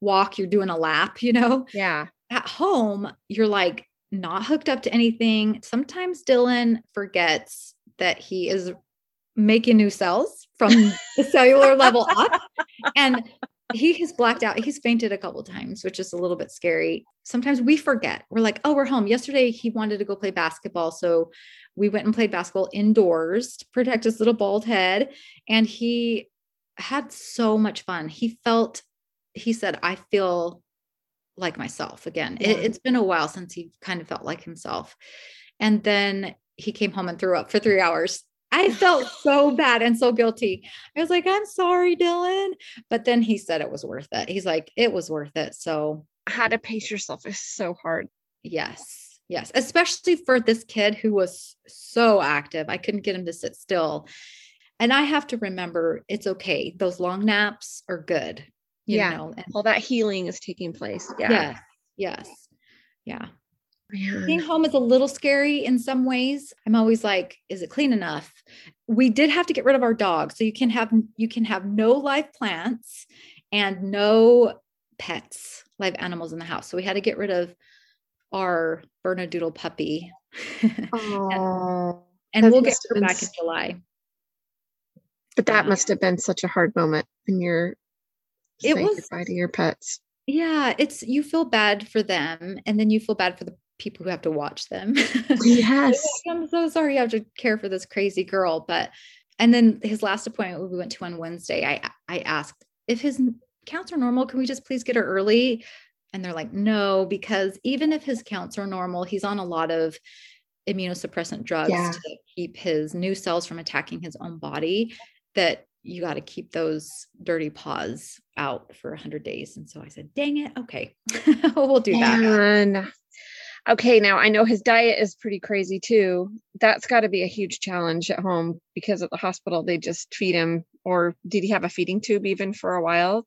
walk you're doing a lap you know? Yeah. At home you're like not hooked up to anything. Sometimes dylan forgets that he is making new cells from the cellular level up. And he has blacked out. He's fainted a couple times, which is a little bit scary. Sometimes we forget. We're like, oh, we're home. Yesterday, he wanted to go play basketball. So we went and played basketball indoors to protect his little bald head. And he had so much fun. He felt, he said, I feel like myself again. Yeah. It, it's been a while since he kind of felt like himself. And then he came home and threw up for three hours I felt so bad and so guilty. I was like, I'm sorry, Dylan. But then he said it was worth it. He's like, it was worth it. So, how to pace yourself is so hard. Yes. Yes. Especially for this kid who was so active. I couldn't get him to sit still. And I have to remember it's okay. Those long naps are good. yeah. Know? And all that healing is taking place. Yeah. Yes. Yes. Yeah. Being home is a little scary in some ways. I'm always like, is it clean enough? We did have to get rid of our dog. So you can have you can have no live plants and no pets, live animals in the house. So we had to get rid of our Bernedoodle puppy. and, and we'll get her back in July. But that must have been such a hard moment when you're it was goodbye to your pets. Yeah, it's you feel bad for them and then you feel bad for the people who have to watch them. Yes. I'm so sorry you have to care for this crazy girl. But and then his last appointment we went to on Wednesday, I I asked if his counts are normal, can we just please get her early? And they're like, no, because even if his counts are normal, he's on a lot of immunosuppressant drugs yeah. to keep his new cells from attacking his own body. That you got to keep those dirty paws out for 100 days. And so I said, dang it. Okay, we'll do that okay, now I know his diet is pretty crazy too. That's got to be a huge challenge at home because at the hospital they just feed him. Or did he have a feeding tube even for a while?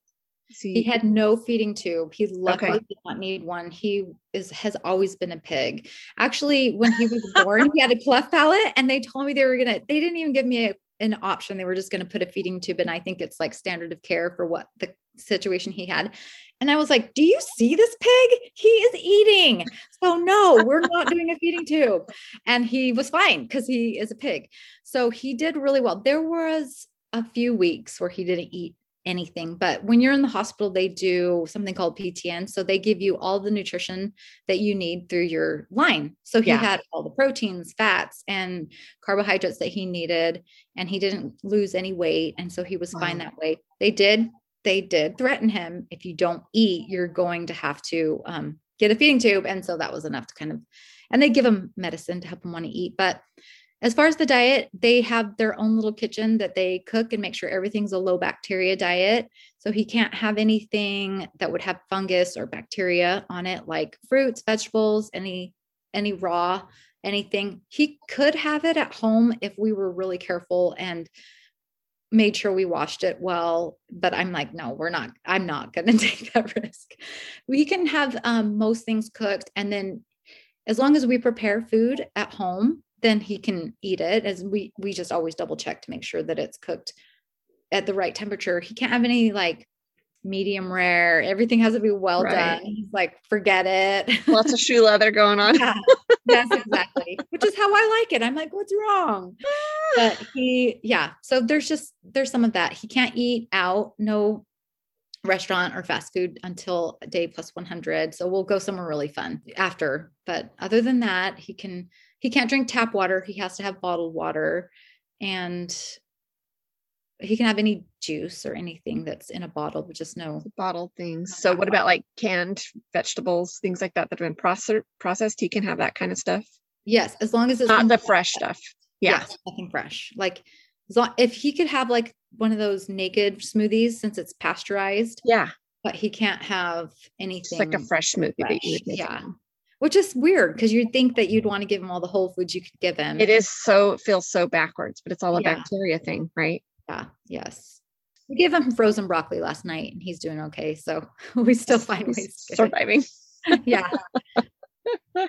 He had no feeding tube. He luckily Okay. did not need one. He is has always been a pig. Actually, when he was born, he had a cleft palate, and they told me they were gonna. They didn't even give me a, an option. They were just gonna put a feeding tube, and I think it's like standard of care for what the situation he had. And I was like, "Do you see this pig? He is eating. So no, we're not doing a feeding tube." And he was fine because he is a pig. So he did really well. There was a few weeks where he didn't eat anything. But when you're in the hospital, they do something called PTN. So they give you all the nutrition that you need through your line. So he Yeah. had all the proteins, fats, and carbohydrates that he needed. And he didn't lose any weight. And so he was fine Wow. that way. They did, they did threaten him. If you don't eat, you're going to have to um, get a feeding tube. And so that was enough to kind of, and they give him medicine to help him want to eat. But as far as the diet, they have their own little kitchen that they cook and make sure everything's a low bacteria diet. So he can't have anything that would have fungus or bacteria on it, like fruits, vegetables, any any raw, anything. He could have it at home if we were really careful and made sure we washed it well. But I'm like, no, we're not. I'm not going to take that risk. We can have um, most things cooked, and then as long as we prepare food at home then he can eat it as we we just always double check to make sure that it's cooked at the right temperature he can't have any like medium rare everything has to be well Right. done he's like forget it Lots of shoe leather going on. yeah, yes exactly. Which is how i like it. I'm like what's wrong? But ah. he yeah. So there's just there's some of that. He can't eat out no restaurant or fast food until day plus 100 so we'll go somewhere really fun after. But other than that he can he can't drink tap water. He has to have bottled water. And he can have any juice or anything that's in a bottle but just no Bottled things. So what about like canned vegetables, things like that that have been processed processed? He can have that kind of stuff. yes as long as it's Not the fresh stuff. Yeah. Yes, nothing fresh. Like as long, if he could have like one of those naked smoothies since it's pasteurized, Yeah. but he can't have It's anything like a fresh smoothie that you fresh, would make. yeah. home. which is weird because you'd think that you'd want to give him all the whole foods you could give him. It is so it feels so backwards, but it's all a Yeah. bacteria thing, right? Yeah. Yes. We gave him frozen broccoli last night and he's doing okay. So we still find He's ways to surviving. Yeah.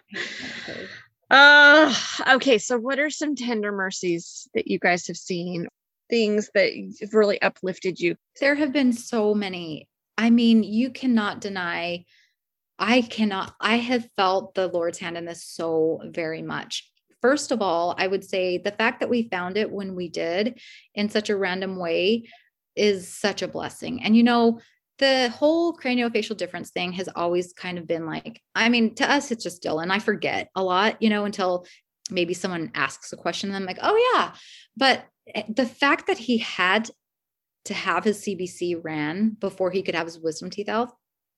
Uh okay. So what are some tender mercies that you guys have seen? Things that have really uplifted you. there have been so many. I mean, you cannot deny. I cannot, I have felt the Lord's hand in this so very much. First of all, I would say the fact that we found it when we did in such a random way is such a blessing. And you know, the whole craniofacial difference thing has always kind of been like, I mean, to us, it's just Dylan. I forget a lot, you know, until maybe someone asks a question and I'm like, oh, yeah. But eh, the fact that he had to have his CBC ran before he could have his wisdom teeth out.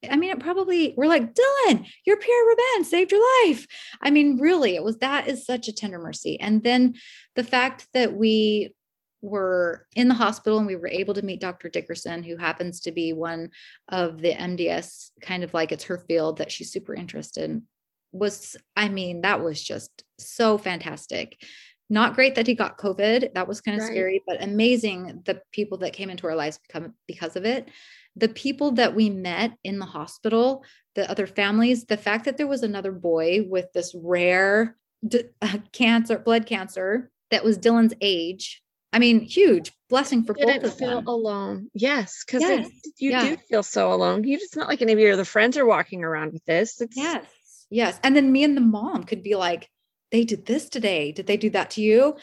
I mean, it probably we're like, Dylan, your Pierre Robin saved your life. I mean, really, it was that is such a tender mercy. And then the fact that we were in the hospital and we were able to meet Dr. Dickerson, who happens to be one of the MDS, kind of like it's her field that she's super interested in, was, I mean, that was just so fantastic. Not great that he got COVID. That was kind of Right. scary, but amazing the people that came into our lives become because of it. The people that we met in the hospital, the other families, the fact that there was another boy with this rare d- uh, cancer, blood cancer that was Dylan's age. I mean, huge blessing for both Didn't of feel them. alone. Yes, because Yes, you yeah. do feel so alone. You it's not like any of your other friends are walking around with this. It's Yes. Yes. And then me and the mom could be like, they did this today. Did they do that to you?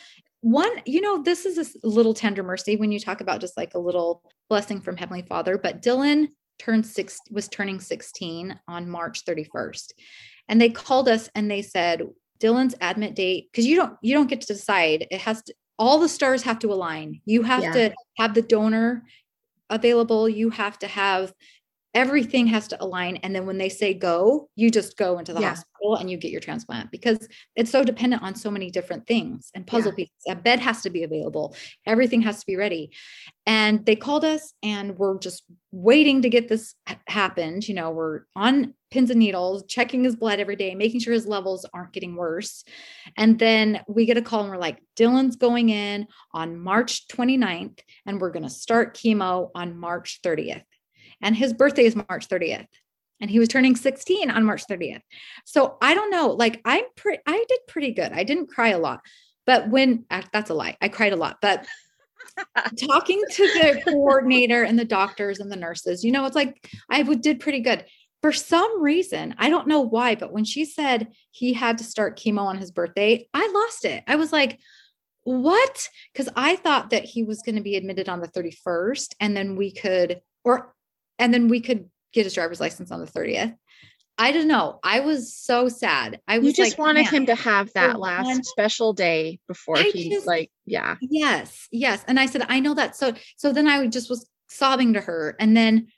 One, you know, this is a little tender mercy when you talk about just like a little blessing from Heavenly Father. But Dylan turned six, was turning 16 on March 31st. And they called us and they said, Dylan's admit date, because you don't you don't get to decide. It has to all the stars have to align. You have Yeah. to have the donor available. You have to have everything has to align. And then when they say go, you just go into the Yeah. hospital and you get your transplant because it's so dependent on so many different things and puzzle pieces. A bed has to be available, everything has to be ready. And they called us and we're just waiting to get this happened. You know, we're on pins and needles, checking his blood every day, making sure his levels aren't getting worse. And then we get a call and we're like, Dylan's going in on March 29th and we're going to start chemo on March 30th. And his birthday is March 30th. And he was turning 16 on March 30th. So I don't know. Like I'm pretty, I did pretty good. I didn't cry a lot. But when uh, that's a lie, I cried a lot. But talking to the coordinator and the doctors and the nurses, you know, it's like I did pretty good. For some reason, I don't know why, but when she said he had to start chemo on his birthday, I lost it. I was like, what? Because I thought that he was going to be admitted on the 31st and then we could, or, and then we could get his driver's license on the 30th. I don't know. I was so sad. I was you just like, wanted him to have that last one, special day before I he just, like, yeah. Yes, yes. And I said, I know that. So so then I just was sobbing to her. And then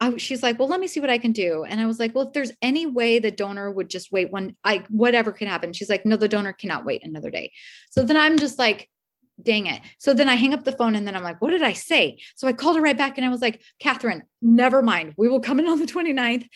I, she's like, well, let me see what I can do. And I was like, well, if there's any way the donor would just wait one, I whatever can happen. She's like, no, the donor cannot wait another day. So then I'm just like, dang it. So then I hang up the phone and then I'm like, what did I say? So I called her right back and I was like, Catherine, never mind. We will come in on the 29th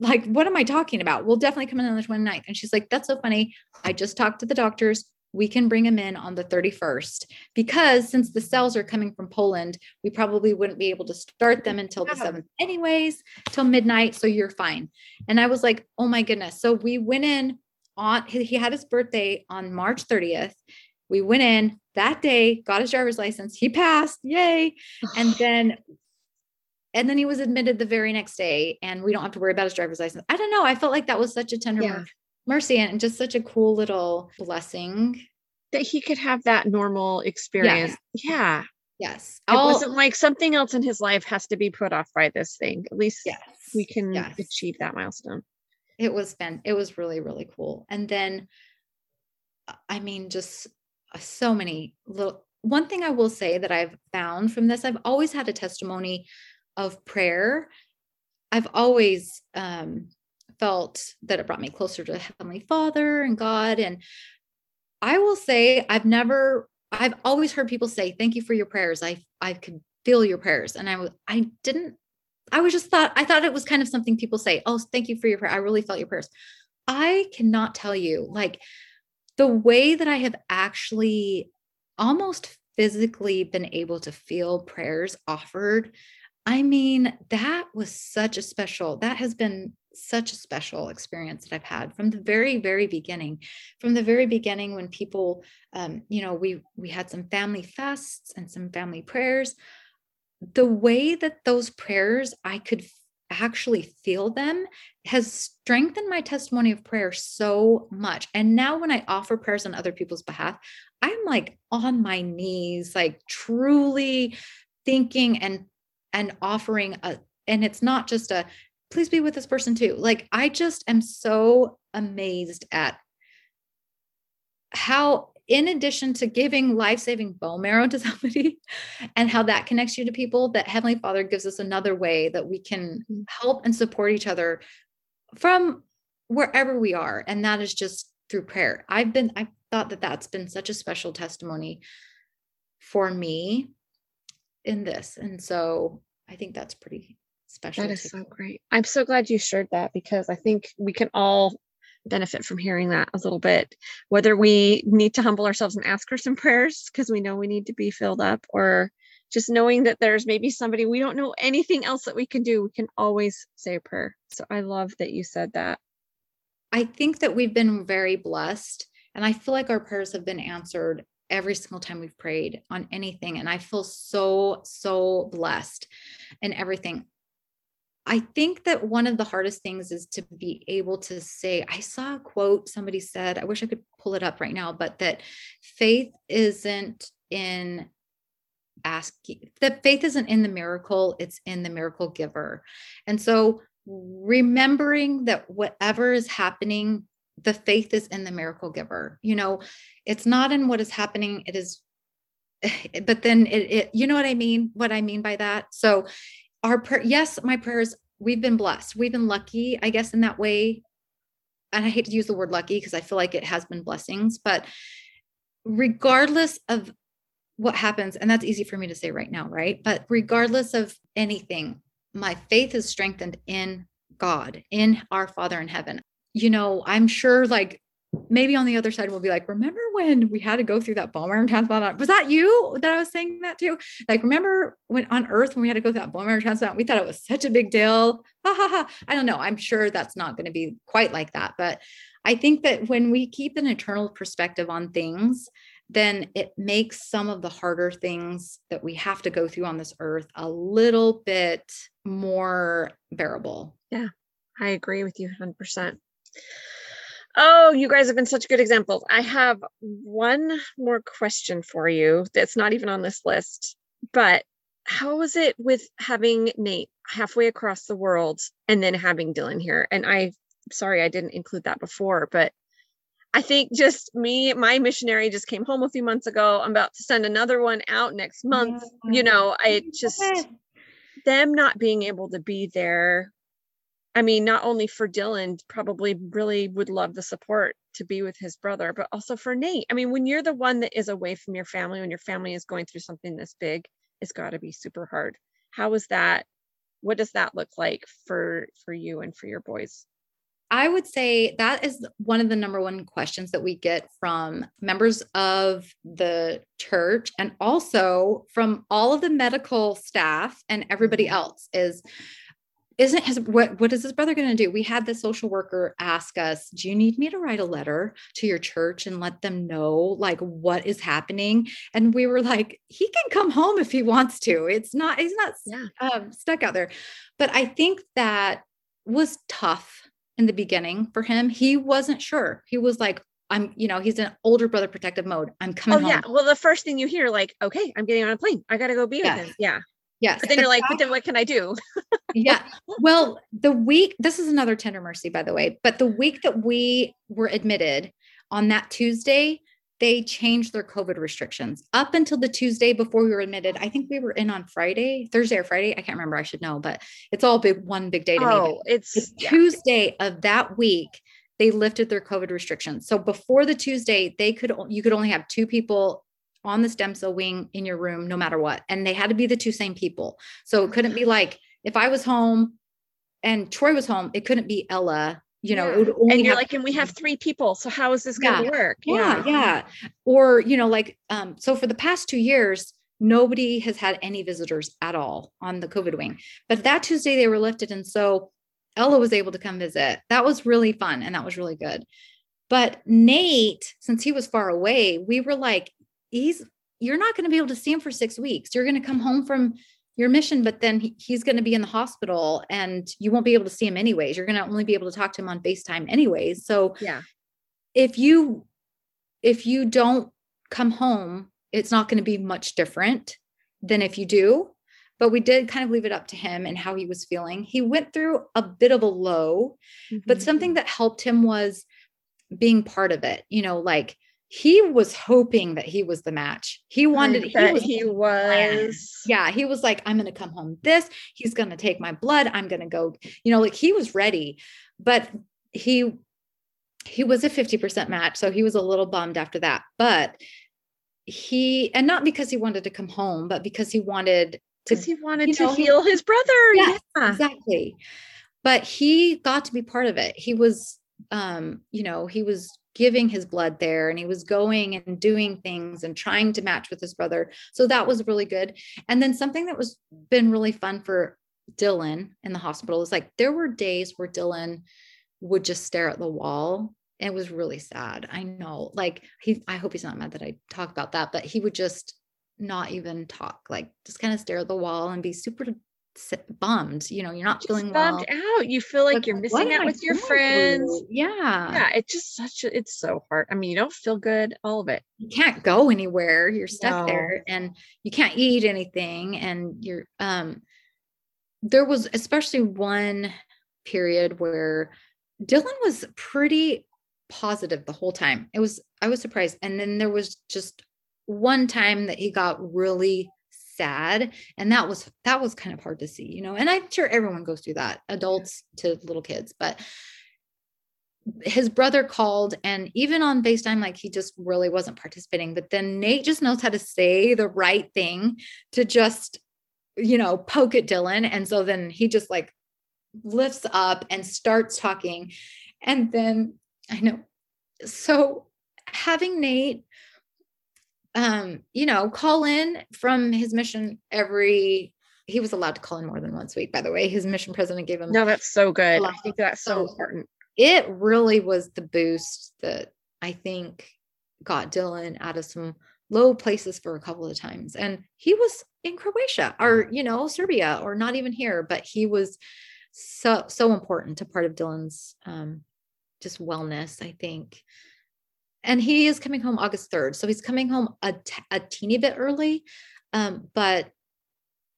like, what am I talking about? We'll definitely come in on the 29th. And she's like, that's so funny. I just talked to the doctors. We can bring him in on the 31st because since the cells are coming from Poland, we probably wouldn't be able to start them until the 7th, anyways, till midnight. So you're fine. And I was like, oh my goodness. So we went in on, he had his birthday on March 30th. We went in that day, got his driver's license. He passed. Yay. And then and then he was admitted the very next day and we don't have to worry about his driver's license i don't know i felt like that was such a tender yeah. mercy and just such a cool little blessing that he could have that normal experience yes. yeah yes it I'll, wasn't like something else in his life has to be put off by this thing at least yes. we can yes. achieve that milestone it was fun it was really really cool and then i mean just so many little one thing I will say that I've found from this, I've always had a testimony of prayer, I've always um, felt that it brought me closer to Heavenly Father and God. And I will say, I've never, I've always heard people say, "Thank you for your prayers." I I could feel your prayers, and I was, I didn't. I was just thought I thought it was kind of something people say. Oh, thank you for your prayer. I really felt your prayers. I cannot tell you like the way that I have actually almost physically been able to feel prayers offered I mean, that was such a special, that has been such a special experience that I've had from the very, very beginning. From the very beginning, when people, um, you know, we we had some family fasts and some family prayers. The way that those prayers I could actually feel them has strengthened my testimony of prayer so much. And now when I offer prayers on other people's behalf, I'm like on my knees, like truly thinking and and offering a and it's not just a please be with this person too like i just am so amazed at how in addition to giving life-saving bone marrow to somebody and how that connects you to people that heavenly father gives us another way that we can help and support each other from wherever we are and that is just through prayer i've been i thought that that's been such a special testimony for me in this. And so I think that's pretty special. That is so great. I'm so glad you shared that because I think we can all benefit from hearing that a little bit, whether we need to humble ourselves and ask for some prayers because we know we need to be filled up, or just knowing that there's maybe somebody we don't know anything else that we can do, we can always say a prayer. So I love that you said that. I think that we've been very blessed, and I feel like our prayers have been answered every single time we've prayed on anything. And I feel so, so blessed and everything. I think that one of the hardest things is to be able to say, I saw a quote somebody said, I wish I could pull it up right now, but that faith isn't in asking, that faith isn't in the miracle, it's in the miracle giver. And so remembering that whatever is happening the faith is in the miracle giver. You know it's not in what is happening it is but then it, it you know what i mean? What i mean by that? So our prayer yes my prayers we've been blessed. We've been lucky i guess in that way. And i hate to use the word lucky because i feel like it has been blessings but regardless of what happens and that's easy for me to say right now right? But regardless of anything my faith is strengthened in god in our father in heaven. You know, I'm sure like maybe on the other side we'll be like, remember when we had to go through that marrow transplant? Was that you that I was saying that to? Like, remember when on Earth when we had to go through that marrow transplant? We thought it was such a big deal. Ha ha ha. I don't know. I'm sure that's not going to be quite like that, but I think that when we keep an eternal perspective on things, then it makes some of the harder things that we have to go through on this earth a little bit more bearable. Yeah, I agree with you 100%. Oh, you guys have been such good examples. I have one more question for you that's not even on this list, but how was it with having Nate halfway across the world and then having Dylan here? And I, sorry, I didn't include that before, but I think just me, my missionary just came home a few months ago. I'm about to send another one out next month. Yeah. You know, I just, them not being able to be there I mean, not only for Dylan, probably really would love the support to be with his brother, but also for Nate. I mean, when you're the one that is away from your family, when your family is going through something this big, it's got to be super hard. How is that? What does that look like for for you and for your boys? I would say that is one of the number one questions that we get from members of the church and also from all of the medical staff and everybody mm-hmm. else is isn't his what what is his brother going to do we had the social worker ask us do you need me to write a letter to your church and let them know like what is happening and we were like he can come home if he wants to it's not he's not yeah. um, stuck out there but i think that was tough in the beginning for him he wasn't sure he was like I'm, you know, he's in older brother protective mode. I'm coming. Oh home. yeah. Well, the first thing you hear, like, okay, I'm getting on a plane. I got to go be with him. Yeah. Yes. But then you're like, but then what can I do? yeah. Well, the week, this is another tender mercy, by the way, but the week that we were admitted on that Tuesday, they changed their COVID restrictions up until the Tuesday before we were admitted. I think we were in on Friday, Thursday or Friday. I can't remember. I should know, but it's all big one big day to oh, me. It's yeah. Tuesday of that week. They lifted their COVID restrictions. So before the Tuesday, they could you could only have two people on the stem cell wing in your room no matter what. And they had to be the two same people. So it couldn't be like if I was home and Troy was home, it couldn't be Ella. You know, yeah. and you're like, and we have three people. So how is this going to work? Yeah, yeah, yeah. Or, you know, like, um, so for the past two years, nobody has had any visitors at all on the COVID wing. But that Tuesday they were lifted. And so Ella was able to come visit. That was really fun and that was really good. But Nate, since he was far away, we were like, he's you're not going to be able to see him for six weeks. You're going to come home from your mission, but then he, he's going to be in the hospital and you won't be able to see him anyways. You're going to only be able to talk to him on FaceTime anyways. So yeah, if you if you don't come home, it's not going to be much different than if you do. But we did kind of leave it up to him and how he was feeling. He went through a bit of a low, mm-hmm. but something that helped him was being part of it. You know, like he was hoping that he was the match. He wanted he was, he was yeah, he was like, I'm gonna come home this, he's gonna take my blood, I'm gonna go, you know, like he was ready, but he he was a 50% match. So he was a little bummed after that. But he and not because he wanted to come home, but because he wanted to he wanted to know, heal his brother. Yeah, yeah, exactly. But he got to be part of it. He was um, you know, he was giving his blood there and he was going and doing things and trying to match with his brother. So that was really good. And then something that was been really fun for Dylan in the hospital is like there were days where Dylan would just stare at the wall. And it was really sad. I know. Like he I hope he's not mad that I talk about that, but he would just not even talk, like just kind of stare at the wall and be super bummed you know you're not feeling bummed well. out you feel like, like you're missing out with your friends yeah yeah it's just such a it's so hard i mean you don't feel good all of it you can't go anywhere you're stuck no. there and you can't eat anything and you're um there was especially one period where dylan was pretty positive the whole time it was i was surprised and then there was just one time that he got really sad and that was that was kind of hard to see you know and i'm sure everyone goes through that adults to little kids but his brother called and even on FaceTime, like he just really wasn't participating. But then Nate just knows how to say the right thing to just, you know, poke at Dylan. And so then he just like lifts up and starts talking. And then I know so having Nate um, you know, call in from his mission every he was allowed to call in more than once a week, by the way. His mission president gave him No, that's so good. I think that's so, so important. It really was the boost that I think got Dylan out of some low places for a couple of times. And he was in Croatia or, you know, Serbia or not even here, but he was so so important to part of Dylan's um just wellness, I think. And he is coming home August 3rd. So he's coming home a, t- a teeny bit early. Um, but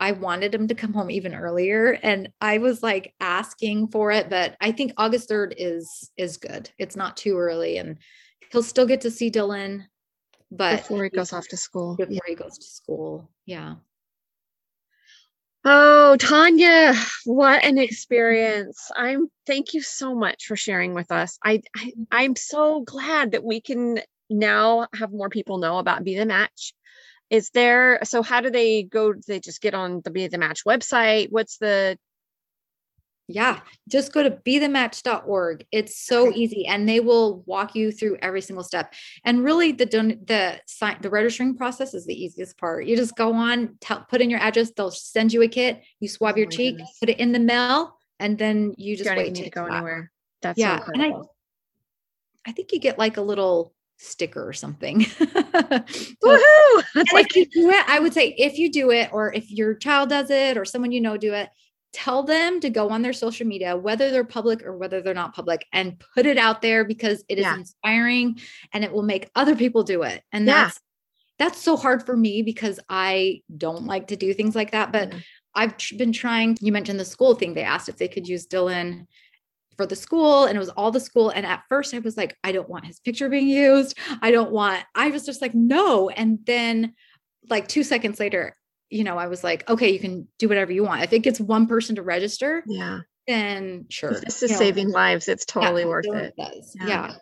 I wanted him to come home even earlier and I was like asking for it but I think August 3rd is is good. It's not too early and he'll still get to see Dylan but before he goes off to school. Before yeah. he goes to school. Yeah. Oh, Tanya, what an experience. I'm thank you so much for sharing with us. I, I I'm so glad that we can now have more people know about Be the Match is there so how do they go they just get on the be the match website what's the yeah just go to bethematch.org it's so easy and they will walk you through every single step. And really the don- the sign the registering process is the easiest part. You just go on tell, put in your address they'll send you a kit you swab oh your cheek goodness. put it in the mail and then you just you wait to go anywhere. That's yeah so and I, I think you get like a little sticker or something. Woohoo! That's like if you do it, I would say if you do it, or if your child does it, or someone you know do it, tell them to go on their social media, whether they're public or whether they're not public, and put it out there because it is yeah. inspiring and it will make other people do it. And yeah. that's that's so hard for me because I don't like to do things like that. But mm-hmm. I've been trying. You mentioned the school thing. They asked if they could use Dylan for the school and it was all the school and at first i was like i don't want his picture being used i don't want i was just like no and then like 2 seconds later you know i was like okay you can do whatever you want if it gets one person to register yeah then sure this is you saving lives it's totally yeah, worth it, it yeah. yeah.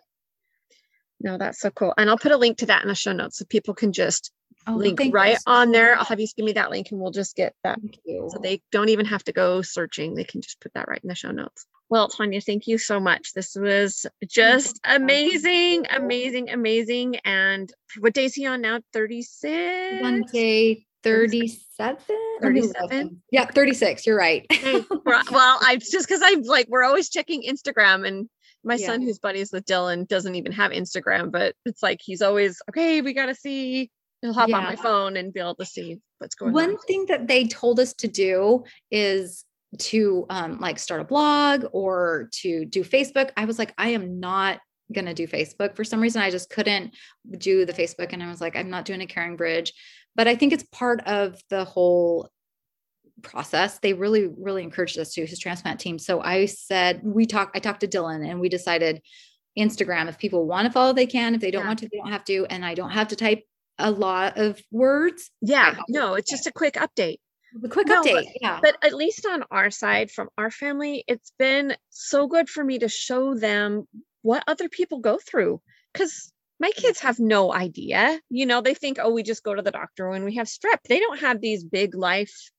no that's so cool and i'll put a link to that in the show notes so people can just Oh, link right on there. I'll have you give me that link and we'll just get that. So they don't even have to go searching. They can just put that right in the show notes. Well, Tanya, thank you so much. This was just amazing, amazing, amazing. And what day is he on now? 36? Wednesday, 37? 37? Yeah, 36. You're right. well, I just because I'm like, we're always checking Instagram and my yeah. son who's buddies with Dylan doesn't even have Instagram, but it's like he's always okay, we gotta see. He'll hop yeah. on my phone and be able to see what's going One on. One thing that they told us to do is to um, like start a blog or to do Facebook. I was like, I am not going to do Facebook. For some reason, I just couldn't do the Facebook. And I was like, I'm not doing a CaringBridge. But I think it's part of the whole process. They really, really encouraged us to his transplant team. So I said, we talked, I talked to Dylan and we decided Instagram. If people want to follow, they can. If they don't yeah. want to, they don't have to. And I don't have to type a lot of words. Yeah. No, it's just a quick update. The quick no, update. Yeah. But at least on our side, from our family, it's been so good for me to show them what other people go through. Because my kids have no idea. You know, they think, oh, we just go to the doctor when we have strep. They don't have these big life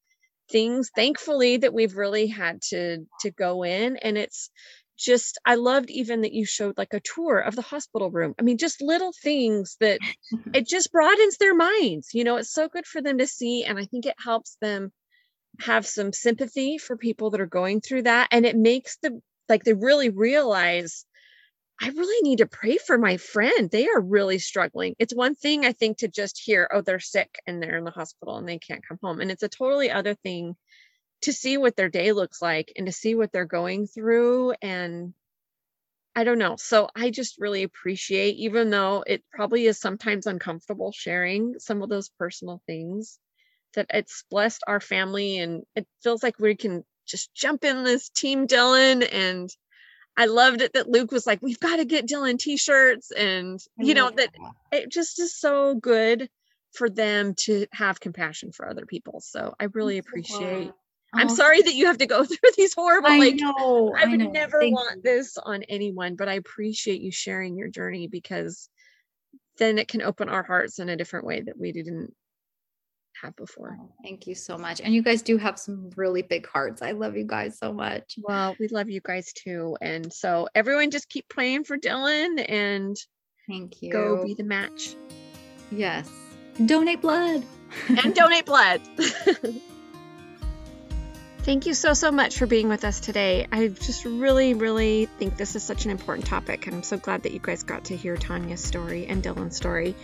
things, thankfully, that we've really had to to go in. And it's just I loved even that you showed like a tour of the hospital room. I mean, just little things that it just broadens their minds. You know, it's so good for them to see. And I think it helps them have some sympathy for people that are going through that. And it makes them like they really realize I really need to pray for my friend. They are really struggling. It's one thing I think to just hear, oh, they're sick and they're in the hospital and they can't come home. And it's a totally other thing to see what their day looks like and to see what they're going through and I don't know. So I just really appreciate, even though it probably is sometimes uncomfortable sharing some of those personal things, that it's blessed our family and it feels like we can just jump in this team Dylan. And I loved it that Luke was like, we've got to get Dylan t shirts. And, you know, that it just is so good for them to have compassion for other people. So I really appreciate I'm oh. sorry that you have to go through these horrible. I like, know. I would I know. never Thank want you. this on anyone, but I appreciate you sharing your journey because then it can open our hearts in a different way that we didn't have before. Oh, thank you so much. And you guys do have some really big hearts. I love you guys so much. Well, we love you guys too. And so everyone just keep praying for Dylan and thank you. Go be the match. Yes. Donate blood. and donate blood. Thank you so, so much for being with us today. I just really, really think this is such an important topic. And I'm so glad that you guys got to hear Tanya's story and Dylan's story.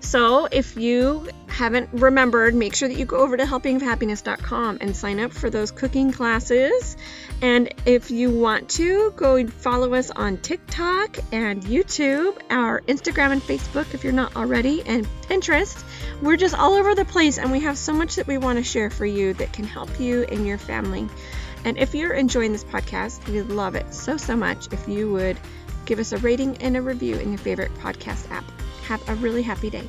So, if you haven't remembered, make sure that you go over to helpingofhappiness.com and sign up for those cooking classes. And if you want to, go follow us on TikTok and YouTube, our Instagram and Facebook if you're not already, and Pinterest. We're just all over the place, and we have so much that we want to share for you that can help you and your family. And if you're enjoying this podcast, we'd love it so, so much if you would give us a rating and a review in your favorite podcast app. Have a really happy day.